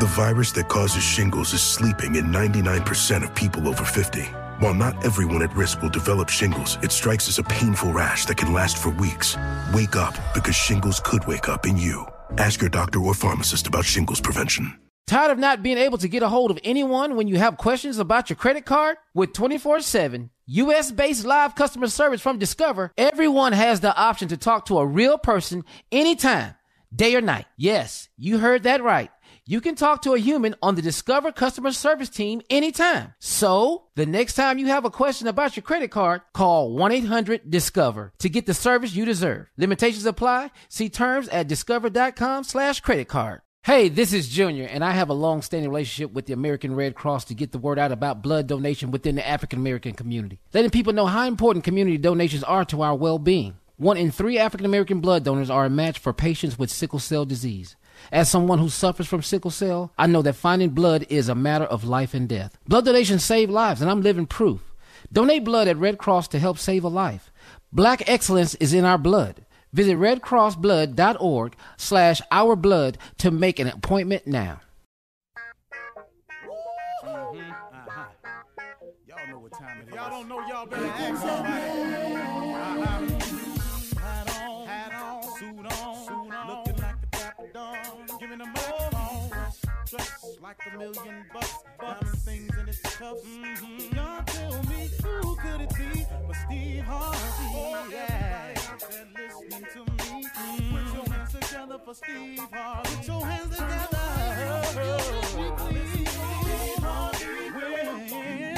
The virus that causes shingles is sleeping in 99% of people over 50. While not everyone at risk will develop shingles, it strikes as a painful rash that can last for weeks. Wake up because shingles could wake up in you. Ask your doctor or pharmacist about shingles prevention. Tired of not being able to get a hold of anyone when you have questions about your credit card? With 24 7 US based live customer service from Discover, everyone has the option to talk to a real person anytime, day or night. Yes, you heard that right you can talk to a human on the Discover customer service team anytime. So, the next time you have a question about your credit card, call 1-800-DISCOVER to get the service you deserve. Limitations apply. See terms at discover.com slash credit card. Hey, this is Junior, and I have a long-standing relationship with the American Red Cross to get the word out about blood donation within the African American community, letting people know how important community donations are to our well-being. One in three African American blood donors are a match for patients with sickle cell disease. As someone who suffers from sickle cell, I know that finding blood is a matter of life and death. Blood donations save lives, and I'm living proof. Donate blood at Red Cross to help save a life. Black excellence is in our blood. Visit redcrossblood.org slash our blood to make an appointment now. Mm-hmm. Uh-huh. Y'all know what time it is. Y'all don't know y'all better ask. Like a million bucks. Diamond things in its cuffs. Mm-hmm. Y'all tell me who could it be but Steve Harvey? Oh, yeah. Out there listening to me. Mm-hmm. Put your hands together for Steve Harvey. Put your hands together. Steve Harvey. When-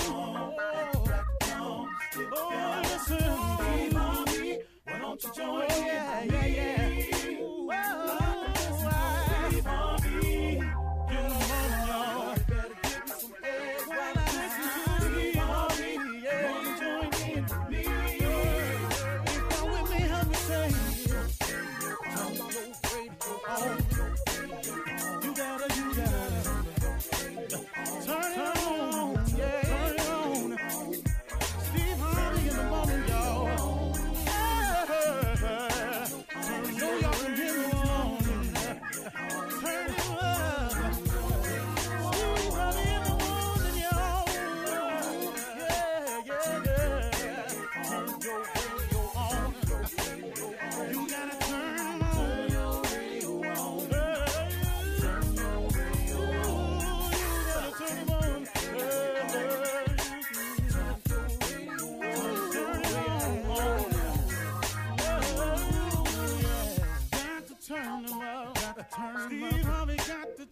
Oh, listen. Steve Harvey. Why don't you join in? Yeah, yeah,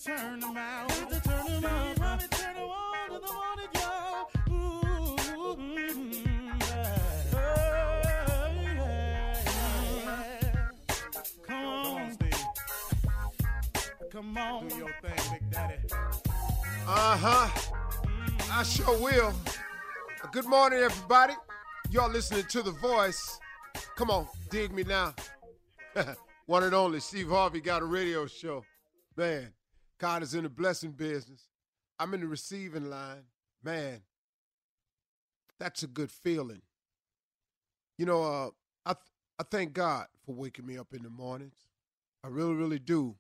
turn them out. Got to turn them up. Steve Harvey turn them on to the morning, y'all. Ooh, mm, yeah. Yeah, yeah. Come on, Steve. Come on. Do your thing, Big Daddy. Uh huh. I sure will. Good morning, everybody. Y'all listening to The Voice. Come on, dig me now. One and only Steve Harvey got a radio show. Man, God is in the blessing business. I'm in the receiving line. Man, that's a good feeling. You know, uh, I th- I thank God for waking me up in the mornings. I really, really do.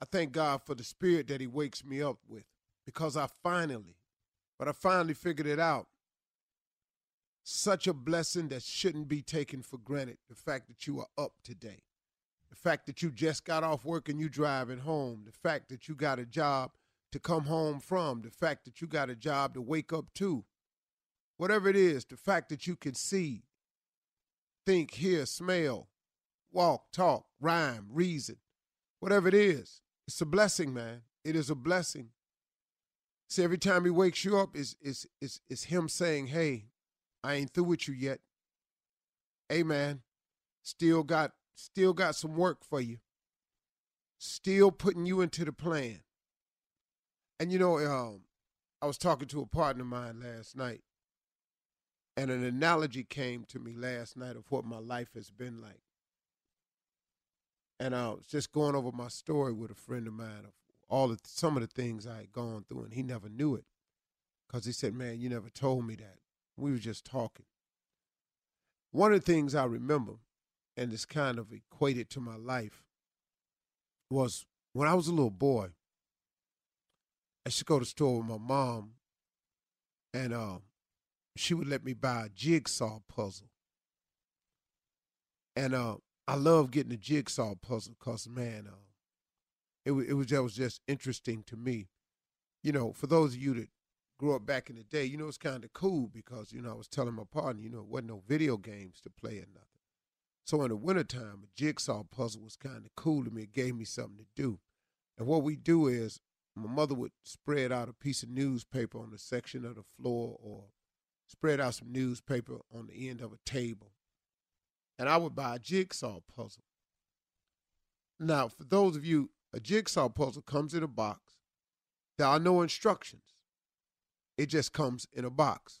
I thank God for the spirit that He wakes me up with because I finally, but I finally figured it out. Such a blessing that shouldn't be taken for granted. The fact that you are up today, fact that you just got off work and you driving home, the fact that you got a job to come home from, the fact that you got a job to wake up to, whatever it is, the fact that you can see, think, hear, smell, walk, talk, rhyme, reason, whatever it is, it's a blessing, man. It is a blessing. See, every time he wakes you up, is is is is him saying, "Hey, I ain't through with you yet. Hey, man, still got still got some work for you. Still putting you into the plan." And you know, um, I was talking to a partner of mine last night, and an analogy came to me last night of what my life has been like. And I was just going over my story with a friend of mine of all the some of the things I had gone through, and he never knew it because he said, "Man, you never told me that." We were just talking. One of the things I remember, and it's kind of equated to my life, was when I was a little boy. I used to go to the store with my mom, and uh, she would let me buy a jigsaw puzzle. And uh, I love getting a jigsaw puzzle because, man, uh, it, it was that was just interesting to me. You know, for those of you that grew up back in the day, you know, it's kind of cool because, you know, I was telling my partner, you know, it wasn't no video games to play or nothing. So in the wintertime, a jigsaw puzzle was kind of cool to me. It gave me something to do. And what we do is my mother would spread out a piece of newspaper on the section of the floor or spread out some newspaper on the end of a table. And I would buy a jigsaw puzzle. Now, for those of you, a jigsaw puzzle comes in a box. There are no instructions. It just comes in a box.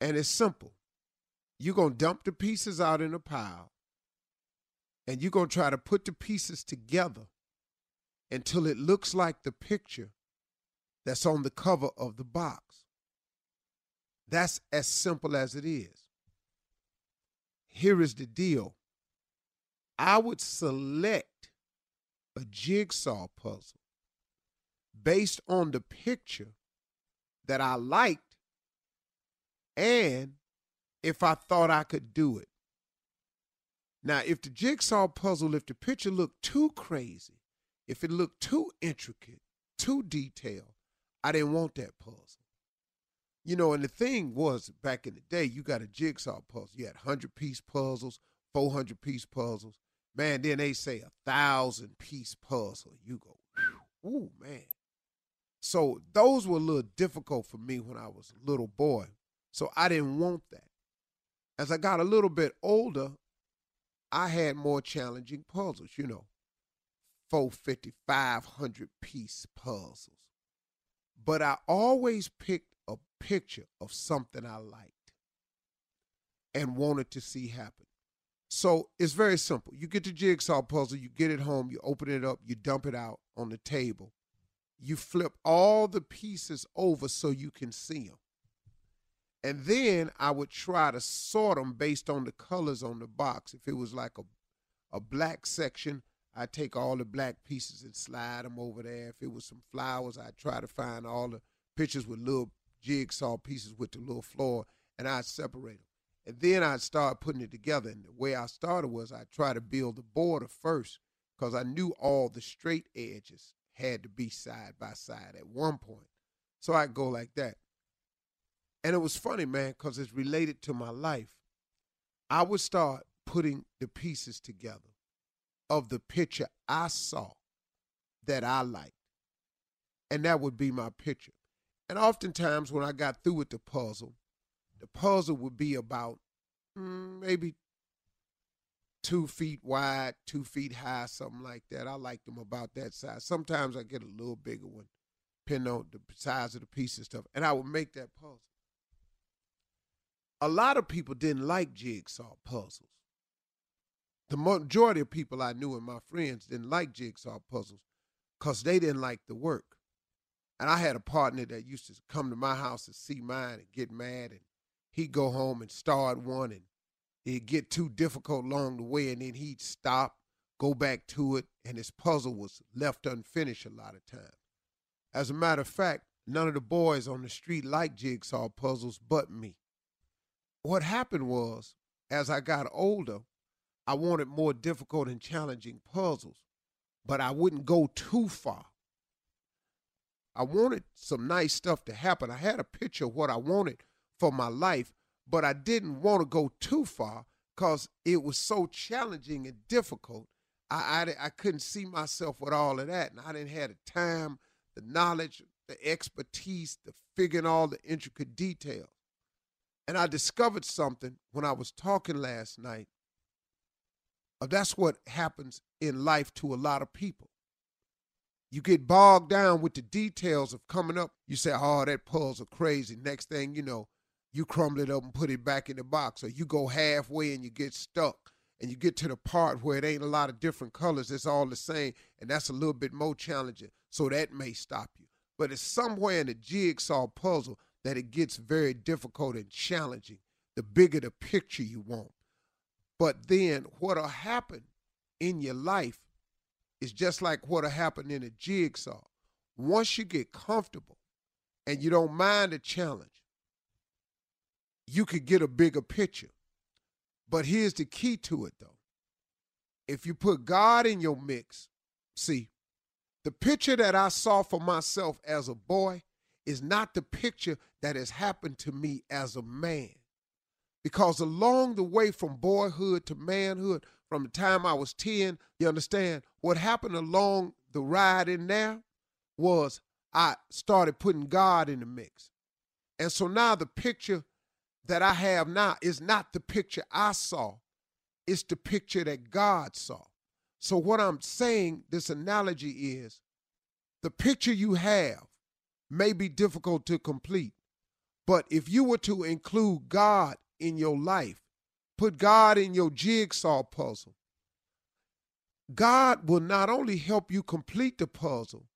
And it's simple. You're going to dump the pieces out in a pile, and you're going to try to put the pieces together until it looks like the picture that's on the cover of the box. That's as simple as it is. Here is the deal I would select a jigsaw puzzle based on the picture that I liked and if I thought I could do it. Now, if the jigsaw puzzle, if the picture looked too crazy, if it looked too intricate, too detailed, I didn't want that puzzle. You know, and the thing was back in the day, you got a jigsaw puzzle. You had 100 piece puzzles, 400 piece puzzles. Man, then they say a thousand piece puzzle. You go, ooh, man. So those were a little difficult for me when I was a little boy. So I didn't want that. As I got a little bit older, I had more challenging puzzles, you know, 450, 500 piece puzzles. But I always picked a picture of something I liked and wanted to see happen. So it's very simple. You get the jigsaw puzzle, you get it home, you open it up, you dump it out on the table. You flip all the pieces over so you can see them. And then I would try to sort them based on the colors on the box. If it was like a, a black section, I'd take all the black pieces and slide them over there. If it was some flowers, I'd try to find all the pictures with little jigsaw pieces with the little floor, and I'd separate them. And then I'd start putting it together. And the way I started was I try to build the border first because I knew all the straight edges had to be side by side at one point. So I'd go like that. And it was funny, man, because it's related to my life. I would start putting the pieces together of the picture I saw that I liked. And that would be my picture. And oftentimes when I got through with the puzzle, the puzzle would be about mm, maybe two feet wide, two feet high, something like that. I like them about that size. Sometimes I get a little bigger one, depending on the size of the piece and stuff. And I would make that puzzle. A lot of people didn't like jigsaw puzzles. The majority of people I knew and my friends didn't like jigsaw puzzles because they didn't like the work. And I had a partner that used to come to my house and see mine and get mad, and he'd go home and start one, and it'd get too difficult along the way, and then he'd stop, go back to it, and his puzzle was left unfinished a lot of times. As a matter of fact, none of the boys on the street liked jigsaw puzzles but me. What happened was, as I got older, I wanted more difficult and challenging puzzles, but I wouldn't go too far. I wanted some nice stuff to happen. I had a picture of what I wanted for my life, but I didn't want to go too far because it was so challenging and difficult. I, I, I couldn't see myself with all of that, and I didn't have the time, the knowledge, the expertise to figure all the intricate details. And I discovered something when I was talking last night. Uh, that's what happens in life to a lot of people. You get bogged down with the details of coming up. You say, oh, that puzzle crazy. Next thing you know, you crumble it up and put it back in the box. Or you go halfway and you get stuck. And you get to the part where it ain't a lot of different colors. It's all the same. And that's a little bit more challenging. So that may stop you. But it's somewhere in the jigsaw puzzle that it gets very difficult and challenging. The bigger the picture you want. But then what'll happen in your life is just like what'll happen in a jigsaw. Once you get comfortable and you don't mind the challenge, you could get a bigger picture. But here's the key to it though. If you put God in your mix, see, the picture that I saw for myself as a boy is not the picture that has happened to me as a man. Because along the way from boyhood to manhood, from the time I was 10, you understand, what happened along the ride in there was I started putting God in the mix. And so now the picture that I have now is not the picture I saw, it's the picture that God saw. So, what I'm saying, this analogy is the picture you have may be difficult to complete, but if you were to include God in your life, put God in your jigsaw puzzle, God will not only help you complete the puzzle,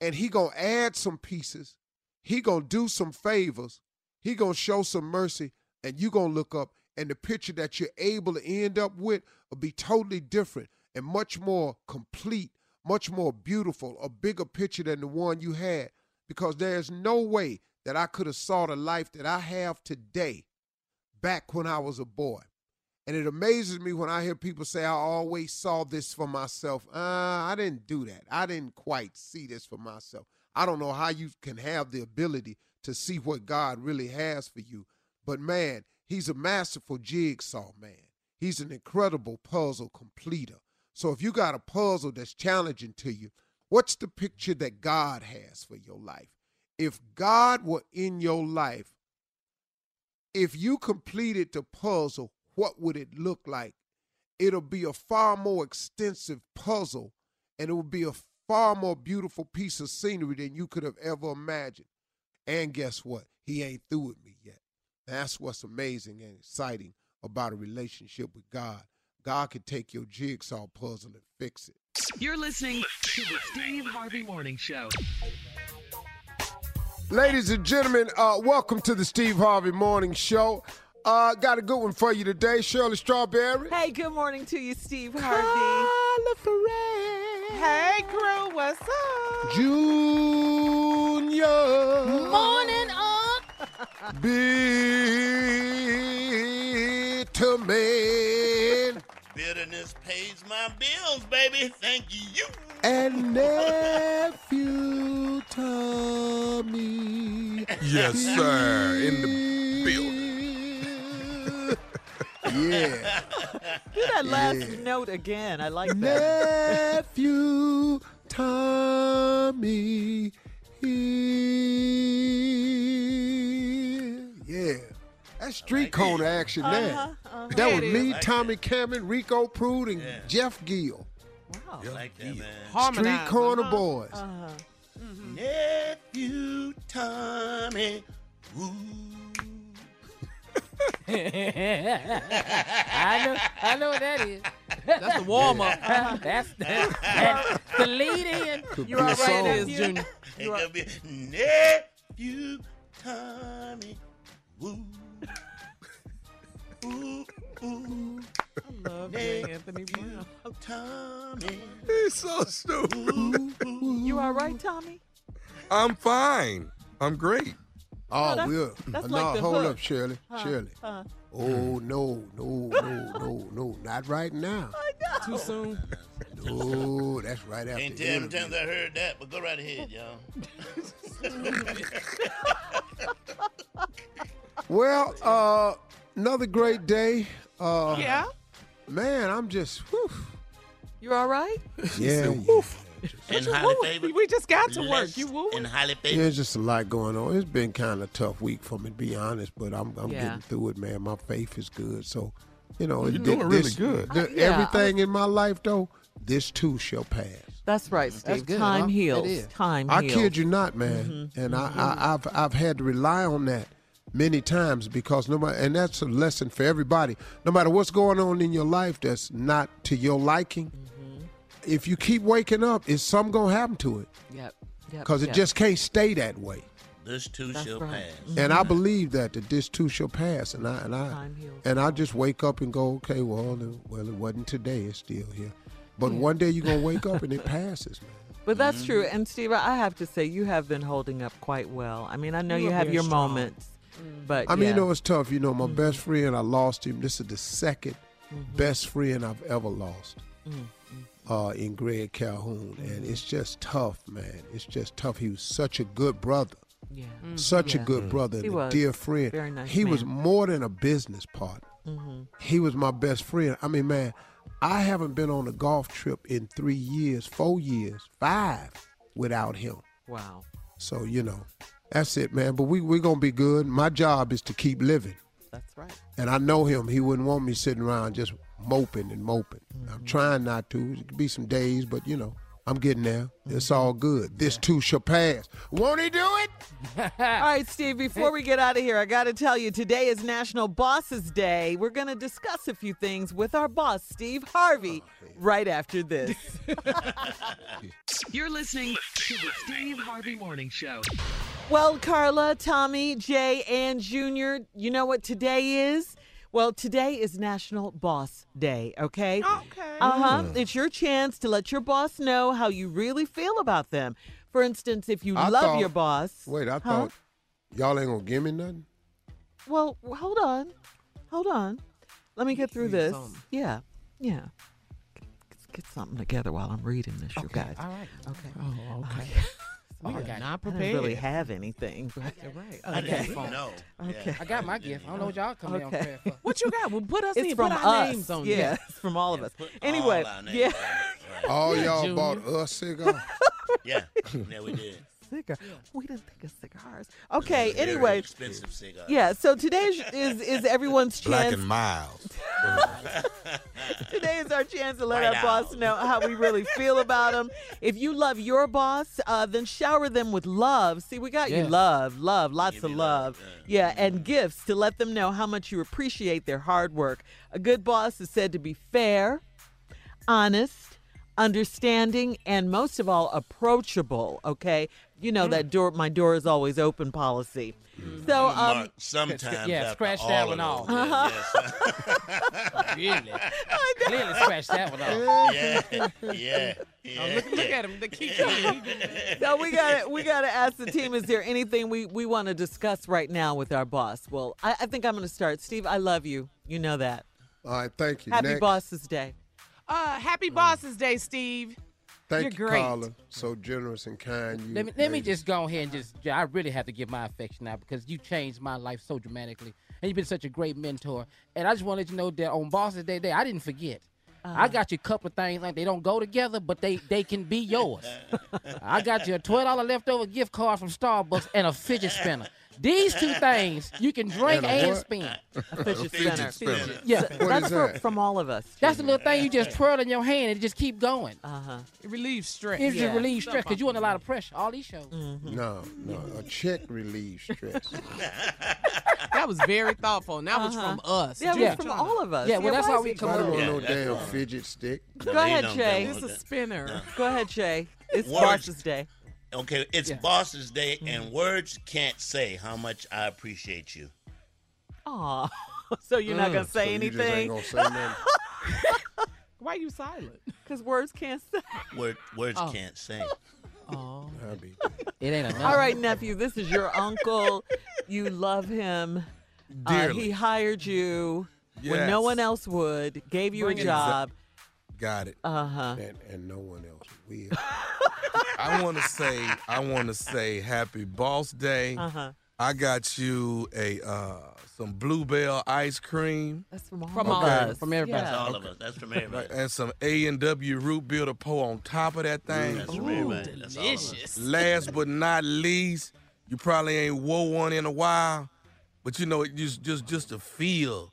and he going to add some pieces, he going to do some favors, he going to show some mercy, and you going to look up, and the picture that you're able to end up with will be totally different and much more complete, much more beautiful, a bigger picture than the one you had. Because there's no way that I could have saw the life that I have today back when I was a boy. And it amazes me when I hear people say, I always saw this for myself. Uh, I didn't do that. I didn't quite see this for myself. I don't know how you can have the ability to see what God really has for you. But man, he's a masterful jigsaw man. He's an incredible puzzle completer. So if you got a puzzle that's challenging to you, what's the picture that God has for your life? If God were in your life, if you completed the puzzle, what would it look like? It'll be a far more extensive puzzle and it will be a far more beautiful piece of scenery than you could have ever imagined. And guess what? He ain't through with me yet. That's what's amazing and exciting about a relationship with God. God can take your jigsaw puzzle and fix it. You're listening to the Steve Harvey Morning Show. Ladies and gentlemen, uh, welcome to the Steve Harvey Morning Show. Uh, got a good one for you today, Shirley Strawberry. Hey, good morning to you, Steve Harvey. Hey, crew, what's up? Junior. Morning up. Bitter pays my bills, baby. Thank you. And nephew Tommy. Yes, sir. In the building. Yeah. Do that last Yeah. note again. I like that. nephew Tommy here. Yeah. That's street corner action there. Uh-huh, uh-huh. That was me, is. Tommy Cameron, Rico Prude, and Yeah. Jeff Gill. Wow. I like that, man. Street corner uh-huh. boys. Uh-huh. Nephew Tommy. Ooh. I know, I know what that is. That's the warm up. That's, that's, that's the lead in. Could You be a all right, song. nephew? Junior. It You are- could be nephew Tommy. Woo. Ooh, ooh. I love J. Anthony Brown. Tommy. He's so stupid. You all right, Tommy? I'm fine. I'm great. Oh, that's- we'll. that's no, like hold hook. up, Shirley. Huh, Shirley. huh. Oh no, no, no, no, no, not right now. Too soon. No, that's right after. Can't the tell how many interview. times I heard that, but go right ahead, y'all. Well, uh, another great day. Uh, Yeah? Man, I'm just. Whew, You all right? yeah, And You highly woo. favored. We just got to work. Blessed You woo. And highly yeah. favored. There's just a lot going on. It's been kind of a tough week for me, to be honest. But I'm, I'm Yeah. getting through it, man. My faith is good. So, you know, You're it- doing this- really good. the- Uh, yeah, everything in my life, though, this too shall pass. That's right, Steve. That's good, Time huh? heals. Time I heals. kid you not, man. And I, I, I've I've had to rely on that many times because no matter, and that's a lesson for everybody. No matter what's going on in your life that's not to your liking, mm-hmm. if you keep waking up, is something gonna happen to it? Yep. Yep. Because it yep. just can't stay that way. This too That's shall right. pass. And I mm-hmm. believe that that this too shall pass. And I and I and I just wake up and go, okay, well, well, it wasn't today. It's still here. But one day you're gonna wake up and it passes, man. But that's mm-hmm. true. And Steve, I have to say, you have been holding up quite well. I mean, I know You you, have your strong. moments, but I mean, yeah. you know, it's tough. You know, my mm-hmm. best friend, I lost him. This is the 2nd mm-hmm. best friend I've ever lost mm-hmm. uh, in Greg Calhoun. And it's just tough, man. It's just tough. He was such a good brother, yeah. such a good brother, He and a was. dear friend. Very nice he was more than a business partner. He was my best friend. I mean, man, I haven't been on a golf trip in three years, four years, five without him. Wow. So, you know, that's it, man. But we, we're going to be good. My job is to keep living. That's right. And I know him. He wouldn't want me sitting around just moping and moping. I'm trying not to. It could be some days, but you know, I'm getting there. It's mm-hmm. all good. This too shall pass. Won't he do it? All right, Steve, before we get out of here, I got to tell you today is National Bosses Day. We're going to discuss a few things with our boss, Steve Harvey, oh, right after this. You're listening to the Steve Harvey Morning Show. Well, Carla, Tommy, Jay, and Junior, you know what today is? Well, today is National Boss Day, okay? Okay. Uh huh. It's your chance to let your boss know how you really feel about them. For instance, if you I love thought- your boss. Wait, I Huh? thought y'all ain't gonna give me nothing. Well, hold on. Hold on. Let me get through this. Yeah. Yeah. Let's get something together while I'm reading this, you guys. All right. Okay. Oh, okay. We We are are not I prepared. didn't really have anything. but- You're right. I Okay. didn't even know. Okay. I got my gift. I don't know what y'all coming here on Okay. prayer for. What you got? Well, put us It's in. from put our us. names on yeah, there. it's from all of us. Put Anyway, all our names yeah. on it. All y'all Junior. bought us cigar. Yeah, yeah, we did. Cigar. We didn't think of cigars. Okay. Very Anyway, expensive cigar. yeah. So today is is, is everyone's Black chance. and miles. Today is our chance to let Right our boss know how we really feel about them. If you love your boss, uh, then shower them with love. See, we got you love, love, lots Give of me love. love, Yeah, and gifts to let them know how much you appreciate their hard work. A good boss is said to be fair, honest, understanding, and most of all, approachable. Okay, you know that door. My door is always open policy. So, um, Mark, sometimes yeah, scratch that one off. those, Uh-huh. Yes, Really? Clearly scratch that one off. yeah, yeah, yeah. Oh, look, look at him. The key. key. so we gotta we got to ask the team: Is there anything we we want to discuss right now with our boss? Well, I, I think I'm going to start. Steve, I love you. You know that. All right, thank you. Happy Next. Bosses Day. Uh, happy Bosses Day, Steve. Thank You're you, great. Carla. So generous and kind. You Let me let me just go ahead and just I really have to give my affection out because you changed my life so dramatically and you've been such a great mentor. And I just want to let you know that on Bosses Day Day I didn't forget. I got you a couple of things like they don't go together, but they they can be yours. I got you a twelve dollar leftover gift card from Starbucks and a fidget spinner. These two things you can drink And and spin. A fidget Fidget spinner. spinner. Yeah, What That's that? from all of us. that's the little thing you just twirl in your hand and it just keep going. Uh huh. It relieves stress. It just Yeah. relieves stress because you're under a lot of pressure. All these shows. No, no. A check relieves stress. That was very thoughtful. And that was Uh-huh. from us. Yeah, it was Yeah. from all of us. Yeah, well, that's why how is we it- come I up don't with want Yeah, no damn fidget stick. Go ahead, don't- Shay. It's a spinner. Go ahead, Shay. It's Warren- Bosses Day. Okay, it's Yeah. Boss's Day, and words can't say how much I appreciate you. Aw. so you're not Mm, gonna say so you just anything? ain't gonna say nothing. Why are you silent? Because words can't say. Word, words Oh. can't say. Oh. It ain't enough. All right, nephew, this is your uncle. You love him. Uh, he hired you when no one else would, gave you Bring a it job. Got it. Uh huh. and, and no one else will. I want to say, I want to say, Happy Boss Day. Uh huh. I got you a uh, some Blue Bell ice cream That's from all From of all- us. from everybody. That's Yeah. all of us. That's from everybody. and some A and W root beer to pour on top of that thing. That's from everybody. That's all of us. Delicious. Last but not least, you probably ain't wore one in a while, but you know, it just just just to feel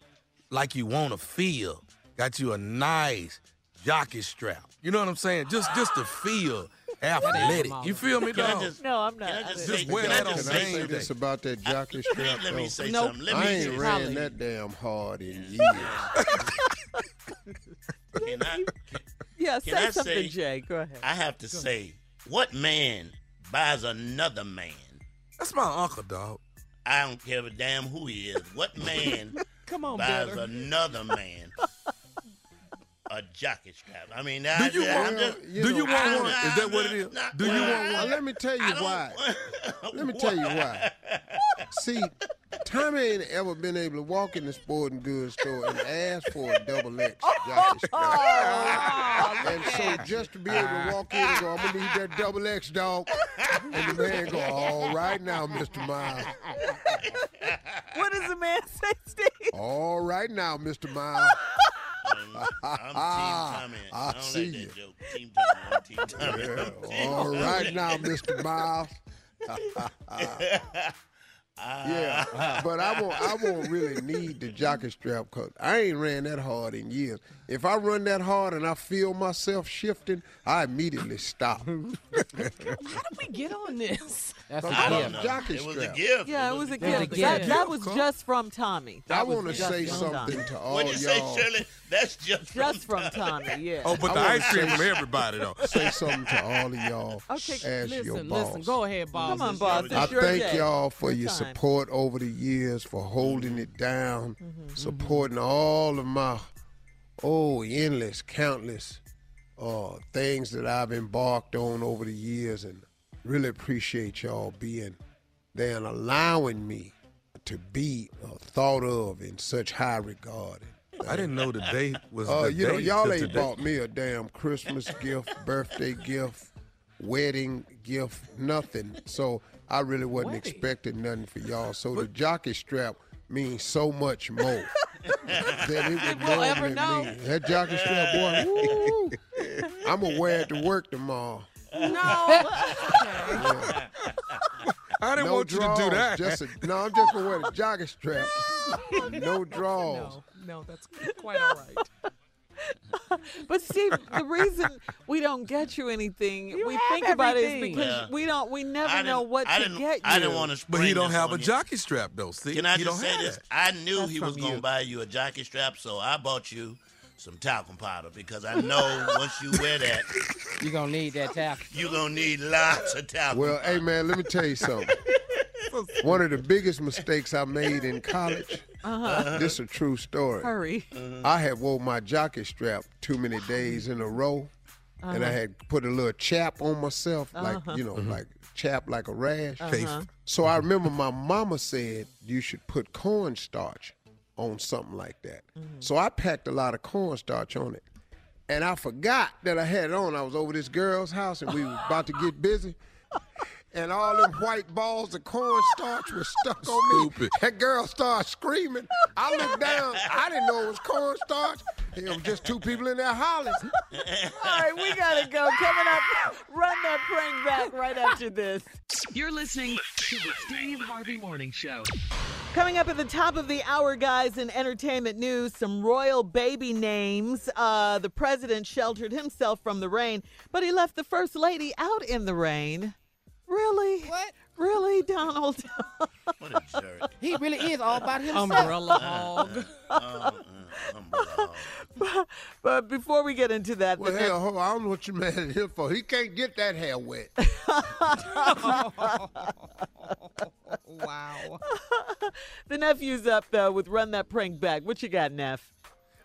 like you want to feel. Got you a nice jockey strap. You know what I'm saying? Just just to feel athletic. You feel me, Can dog? just, No, I'm not. can I I just, didn't- say, Just wear can that on just Can I say say this about that jockey Let, strap? let me though? say Nope. something. Let I me ain't say, ran Probably. that damn hard in years. can I, yeah, Can say I something, say- Jay. Go ahead. I have to say, what man buys another man? That's my uncle, dog. I don't care a damn who he is. What man Come on, buys better. another man a jockey strap? I mean, Do you I'm want? just, you do know, you want I- one? Is that what it is? I- Do you want one? let me tell you why. Let me tell you why. See, Tommy ain't ever been able to walk in the sporting goods store and ask for a double X jockey strap. and so just to be able to walk in and go, I'm gonna need that double X dog. And the man go, all right now, Mr. Miles. What does the man say, Steve? All right now, Mr. Miles. I'm Team Tommy. I I don't see like you. that joke. Team. I'm Team Tommy. I'm Team All Tommy. right now, Mr. Miles. yeah, but I won't. I won't really need the jockey strap because I ain't ran that hard in years. If I run that hard and I feel myself shifting, I immediately stop. How did we get on this? That's I a don't gift. know. Jockey It was a strap. gift. Yeah, it was a gift. gift. a That, gift. that was just from Tommy. I That was want to just say from something Tommy. to all What'd you say, y'all. Shirley? That's just from Just from Tommy, yeah. Oh, but I the wanna ice cream say- from everybody though. Say something to all of y'all Okay, as your Listen, boss. listen. Go ahead, boss. Come on, It's boss. your- It's I your thank day. y'all for Your your time. support over the years, for holding it down, Mm-hmm. supporting all of my oh endless, countless uh, things that I've embarked on over the years, and really appreciate y'all being there and allowing me to be uh, thought of in such high regard. I didn't know the date was Uh, the you know, date y'all ain't today. bought me a damn Christmas gift, birthday gift, wedding gift, nothing. So I really wasn't Wedding? expecting nothing for y'all. So the jockey strap means so much more than it would We'll ever normally know. mean. That jockey strap, boy, woo, I'm gonna wear it to work tomorrow. No. I didn't no want draws, you to do that. Just a, no, I'm just gonna wear the jockey strap. no draws. no, no, that's quite all right. But Steve, the reason we don't get you anything, You we have think about it is because Yeah. we don't, we never know what I to didn't, get you. I didn't want to but he don't have a you. jockey strap though. See, Can I he just don't say this? that. I knew That's he was going to buy you a jockey strap, so I bought you some talcum powder because I know once you wear that, You're going to need that tap. you're going to need lots of talcum Well, powder. hey man, let me tell you something. One of the biggest mistakes I made in college. Uh-huh. This is a true story. Hurry. Uh-huh. I had wore my jockey strap too many days in a row, and I uh-huh. had put a little chap on myself, uh-huh. like you know, mm-hmm. like chap like a rash. Uh-huh. So I remember my mama said you should put cornstarch on something like that. Mm-hmm. So I packed a lot of cornstarch on it. And I forgot that I had it on. I was over this girl's house and we were about to get busy. And all them white balls of cornstarch was stuck on me. Stupid. That girl started screaming. I looked down. I didn't know it was cornstarch. It was just two people in there hollering. All right, we gotta go. Coming up, run that prank back right after this. You're listening to the Steve Harvey Morning Show. Coming up at the top of the hour, guys, in entertainment news, some royal baby names. Uh, the president sheltered himself from the rain, but he left the first lady out in the rain. Really? What? Really, Donald? What a jerk. He really is all about himself. Umbrella hog. Uh, uh, umbrella hog. but before we get into that, Well, the hell, hold on. I don't know what you're mad at him for. He can't get that hair wet. wow. the nephew's up though with run that prank back. What you got, Neff?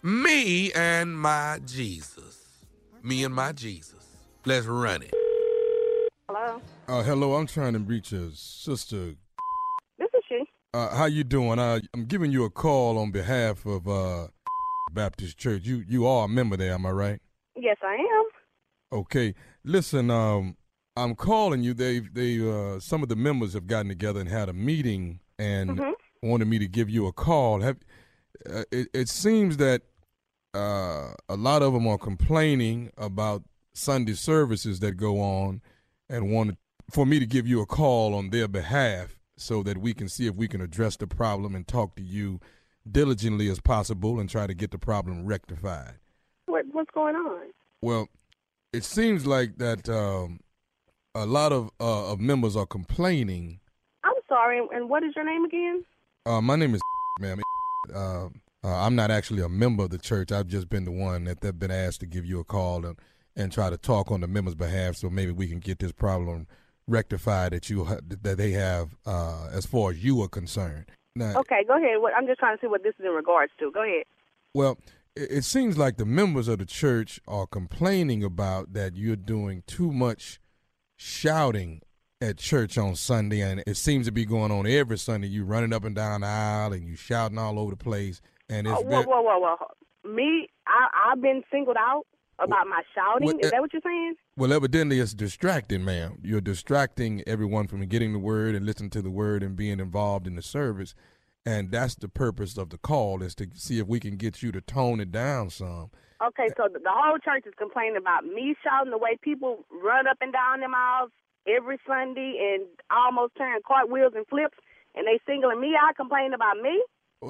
Me and my Jesus. Me and my Jesus. Let's run it. Hello, Uh, hello, I'm trying to reach a sister. this is she. Uh, how you doing? Uh, I'm giving you a call on behalf of uh, Baptist Church. You you are a member there, am I right? Yes, I am. Okay. Listen, um, I'm calling you. They they uh, some of the members have gotten together and had a meeting and Mhm. wanted me to give you a call. Have uh, it, it seems that uh, a lot of them are complaining about Sunday services that go on and wanted for me to give you a call on their behalf so that we can see if we can address the problem and talk to you diligently as possible and try to get the problem rectified. What what's going on? Well, it seems like that um, a lot of uh, of members are complaining. I'm sorry, and what is your name again? Uh, my name is ma'am. Uh, uh, I'm not actually a member of the church. I've just been the one that that been asked to give you a call and and try to talk on the members' behalf, so maybe we can get this problem rectified that you that they have uh, as far as you are concerned. Now, Okay, go ahead. What, I'm just trying to see what this is in regards to. Go ahead. Well, it, it seems like the members of the church are complaining about that you're doing too much shouting at church on Sunday, and it seems to be going on every Sunday. You running up and down the aisle and you shouting all over the place, and it's Oh, whoa, whoa, whoa, whoa. Me, I, I've been singled out about my shouting. well, is uh, that what you're saying? well, evidently it's distracting, ma'am. You're distracting everyone from getting the word and listening to the word and being involved in the service, and that's the purpose of the call is to see if we can get you to tone it down some. Okay, so the, the whole church is complaining about me shouting the way people run up and down them aisles every Sunday and almost turn cartwheels and flips, and they singling me out, complaining about me.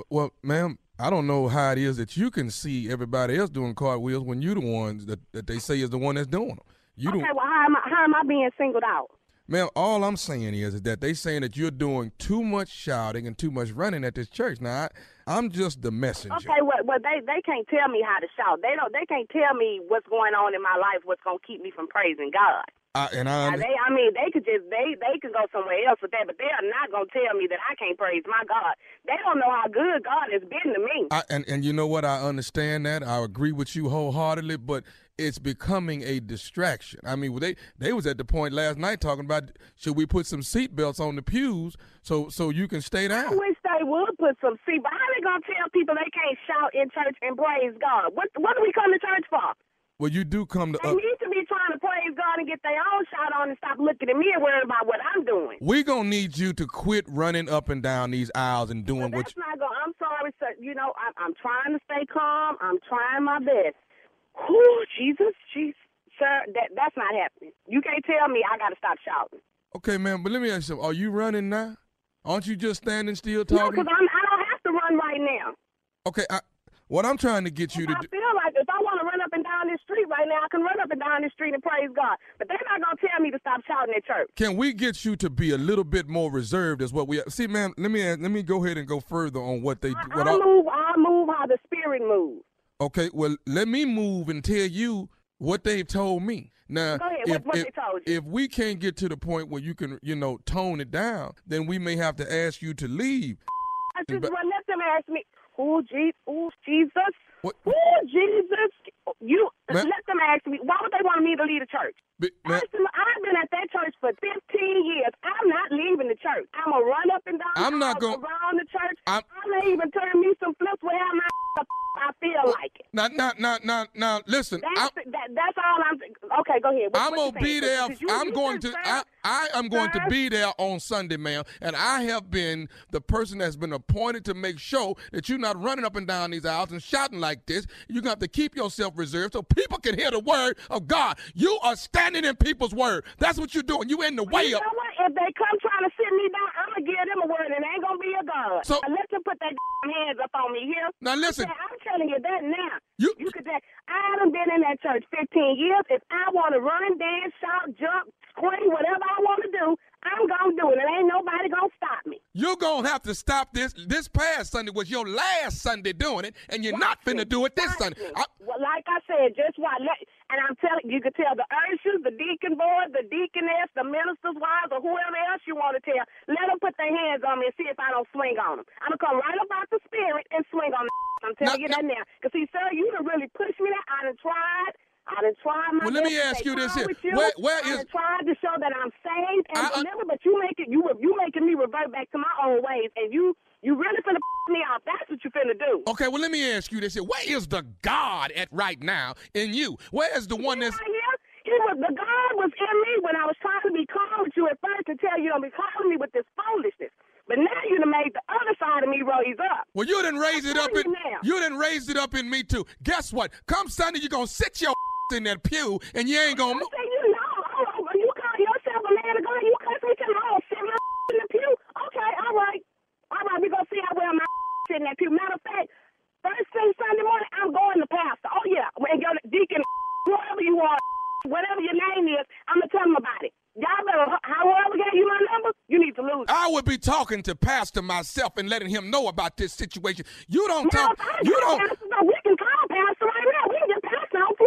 Well, ma'am, I don't know how it is that you can see everybody else doing cartwheels when you're the ones that, that they say is the one that's doing them. You okay, don't, well, how am I, how am I being singled out? ma'am. All I'm saying is, is that they saying that you're doing too much shouting and too much running at this church. Now, I, I'm just the messenger. Okay, well, well, they they can't tell me how to shout. They don't. They can't tell me what's going on in my life. What's gonna keep me from praising God. I, and I, Now, they, I mean, they could just they they can go somewhere else with that, but they are not gonna tell me that I can't praise my God. They don't know how good God has been to me. I, and and you know what? I understand that. I agree with you wholeheartedly, but it's becoming a distraction. I mean, they they was at the point last night talking about should we put some seatbelts on the pews so so you can stay down. I wish they would put some seat, but how they gonna tell people they can't shout in church and praise God? What what do we come to church for? Well, you do come to. They Uh, need to be trying to praise God and get their own shot on and stop looking at me and worrying about what I'm doing. We're gonna need you to quit running up and down these aisles and doing what. That's not going. I'm sorry, sir. You know, I'm, I'm trying to stay calm. I'm trying my best. Whew, Jesus, Jesus, sir, that that's not happening. You can't tell me I got to stop shouting. Okay, man, but let me ask you something. Are you running now? Aren't you just standing still talking? No, because I'm I don't have to run right now. okay, I, what I'm trying to get you to I do. feel like if I want to run up and down this street right now, I can run up and down the street and praise God. But they're not gonna tell me to stop shouting at church. Can we get you to be a little bit more reserved? As what we see, man. Let me let me go ahead and go further on what they. What I I, move. I move how the spirit moves. okay, well, let me move and tell you what they've told me. Now, ahead. if, What- what if, they told you? if we can't get to the point where you can, you know, tone it down, then we may have to ask you to leave. I just well, let them ask me. Oh, oh Jesus. What? Oh, Jesus. You Ma- let them ask me. Why would they want me to leave the church? But, man, First of all, I've been at that church for 15 years. I'm not leaving the church. I'm going to run up and down I'm not aisles gon- around the church. I'm- I may even turn me some flips wherever my I feel like it. now, now, now, now, now, listen. I, That's, that, that's all I'm Okay, go ahead. What, I'm what gonna be there. You- I'm you going to. I, I am going to be there on Sunday, ma'am. And I have been the person that's been appointed to make sure that you're not running up and down these aisles and shouting like this. You're gonna have to keep yourself reserved so people can hear the word of God. You are standing in people's word. That's what you're doing. You in the way you of. know what? If they come trying to sit me down, I'm them a word, and it ain't gonna be a God. So- Now, let them put their hands up on me here. Now listen. I'm telling you that now. You- you could. say, I haven't been in that church 15 years. If I want to run, dance, shout, jump, scream, whatever I want to do, I'm gonna do it. And ain't nobody gonna stop me. You're gonna have to stop this. This past Sunday was your last Sunday doing it, and you're not finna do it this Sunday. me. I- like I said, just why. Let, and I'm telling you, can tell the ushers, the deacon board, the deaconess, the minister's wives, or whoever else you want to tell. Let them put their hands on me and see if I don't swing on them. I'm gonna come right about the spirit and swing on them. I'm telling you that now. Cause see, sir, you done really pushed me. That I done tried. I done tried my Well, let me to ask you this here. you. Where- where I is- tried to show that I'm saved and I- uh, delivered, but you make it you you making me revert back to my own ways, and you you really finna me off. That's what you finna do. Okay, well, let me ask you this here. Where is the God at right now in you? Where is the one that's. Right here, he was the God was in me when I was trying to be calm with you at first to tell you don't be calling me with this foolishness. But now you done made the other side of me raise up. Well, you didn't raise it up in you you didn't raise it up in me too. Guess what? Come Sunday, you're gonna sit your in that pew and you ain't gonna. I say you know, when you call yourself a man of God, you cuss me to sit my in the pew. Okay, all right. All right, we gonna see how well my in that pew. Matter of fact, first thing Sunday morning, I'm going to pastor. Oh yeah, when your deacon, whoever you are, whatever your name is, I'm gonna tell them about it. Y'all better, however gave you my number, you need to lose. I would be talking to Pastor myself and letting him know about this situation. You don't Now, talk. You don't. pastor, so we can call pastor right now. We can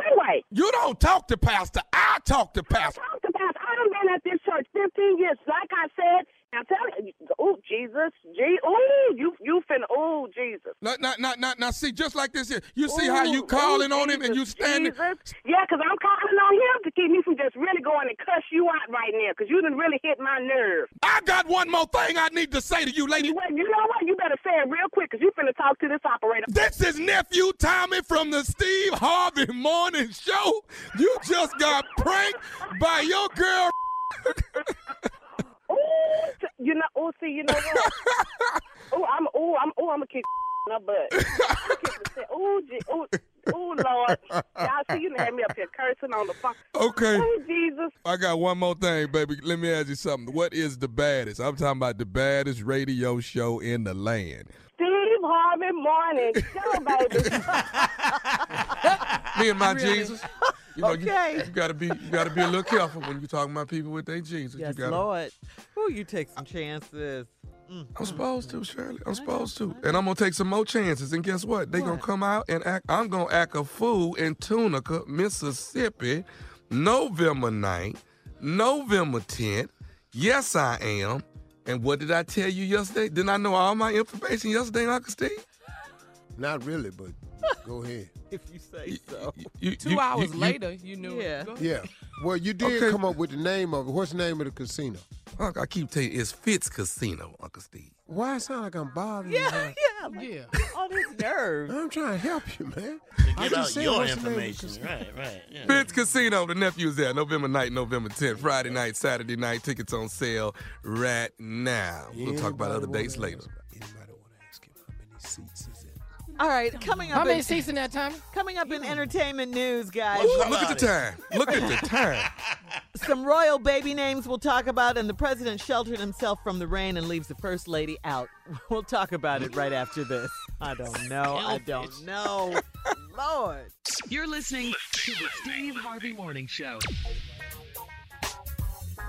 get pastor on freeway. You don't talk to Pastor. I talk to Pastor. Talk to pastor. I done been at this church 15 years. Like I said, now tell you, oh Jesus, Gee, oh you you finna, oh Jesus. Not, not, not, not, now see, just like this here. You see how you oh, calling oh, on him and you standing. Jesus. Yeah, because I'm calling on him to keep me from just really going and cuss you out right now because you done really hit my nerve. I got one more thing I need to say to you, lady. Well, you know what? You better say it real quick because you finna talk to this operator. This is nephew Tommy from the Steve Harvey Morning Show. You just got pranked by your girl. Ooh, t- you know, oh, see, you know what? oh, I'm, oh, I'm, oh, I'm gonna kick in her butt. I'm kick the Oh, oh, oh, Lord, y'all see, you done had me up here cursing on the phone. Okay. Oh, Jesus. I got one more thing, baby. Let me ask you something. What is the baddest? I'm talking about the baddest radio show in the land. Steve Harvey Morning Show, baby. Me and my Really? Jesus. You know, Okay. you, gotta be you gotta be a little careful when you're talking about people with their Jesus. Yes, you gotta, Lord. Ooh, you take some chances. Mm. I'm supposed to, Shirley. I'm supposed to. And I'm gonna take some more chances. And guess what? They gonna come out and act I'm gonna act a fool in Tunica, Mississippi, November 9th, November 10th. Yes, I am. And what did I tell you yesterday? Didn't I know all my information yesterday, Uncle Steve? Not really, but go ahead. If you say so. You- Two you- hours you- you- later, you knew Yeah. it. Go. Yeah. Well, you did Okay. come up with the name of it. What's the name of the casino? Uncle, I keep telling you, it's Fitz Casino, Uncle Steve. Why it sound like I'm bothering Yeah, you? yeah. Like, Yeah. All this nerve. I'm trying to help you, man. To I get just out your what's the name of the information. Right, right. Yeah. Fitz Casino, the nephew's there. November night, November 10th, Friday night, Saturday night. Tickets on sale right now. We'll talk about other dates wanna later. All right, coming up. How many in, seats in that, time? Coming up in entertainment news, guys. Ooh, look at the time. Look at the time. Some royal baby names we'll talk about, and the president sheltered himself from the rain and leaves the first lady out. We'll talk about it right after this. I don't know. I don't know. Lord. You're listening to the Steve Harvey Morning Show.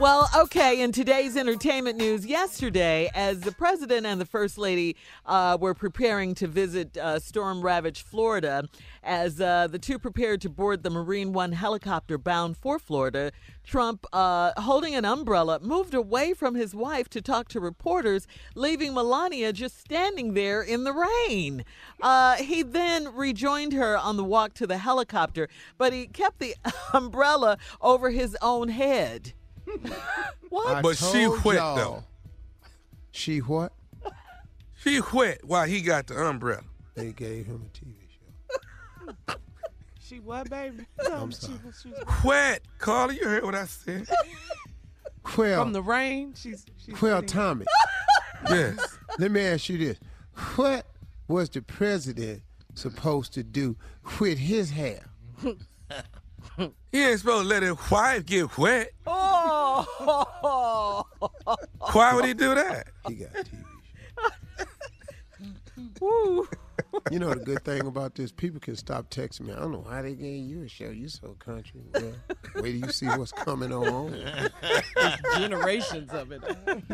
Well, okay, in today's entertainment news, yesterday, as the president and the first lady uh, were preparing to visit uh, storm ravaged Florida, as uh, the two prepared to board the Marine One helicopter bound for Florida, Trump, uh, holding an umbrella, moved away from his wife to talk to reporters, leaving Melania just standing there in the rain. Uh, he then rejoined her on the walk to the helicopter, but he kept the umbrella over his own head. What? I But she told wet, y'all. though. She what? She wet while he got the umbrella. They gave him a TV show. She what, baby? I'm sorry. Wet. Carla, you heard what I said. Well, From the rain, she's she's well, getting- Tommy, Yes. let me ask you this: What was the president supposed to do with his hair? He ain't supposed to let his wife get wet. Oh, Why would he do that? He got a TV Woo. You know the good thing about this, people can stop texting me. I don't know why they gave you a show. You so country. Well, wait till you see what's coming on. generations of it.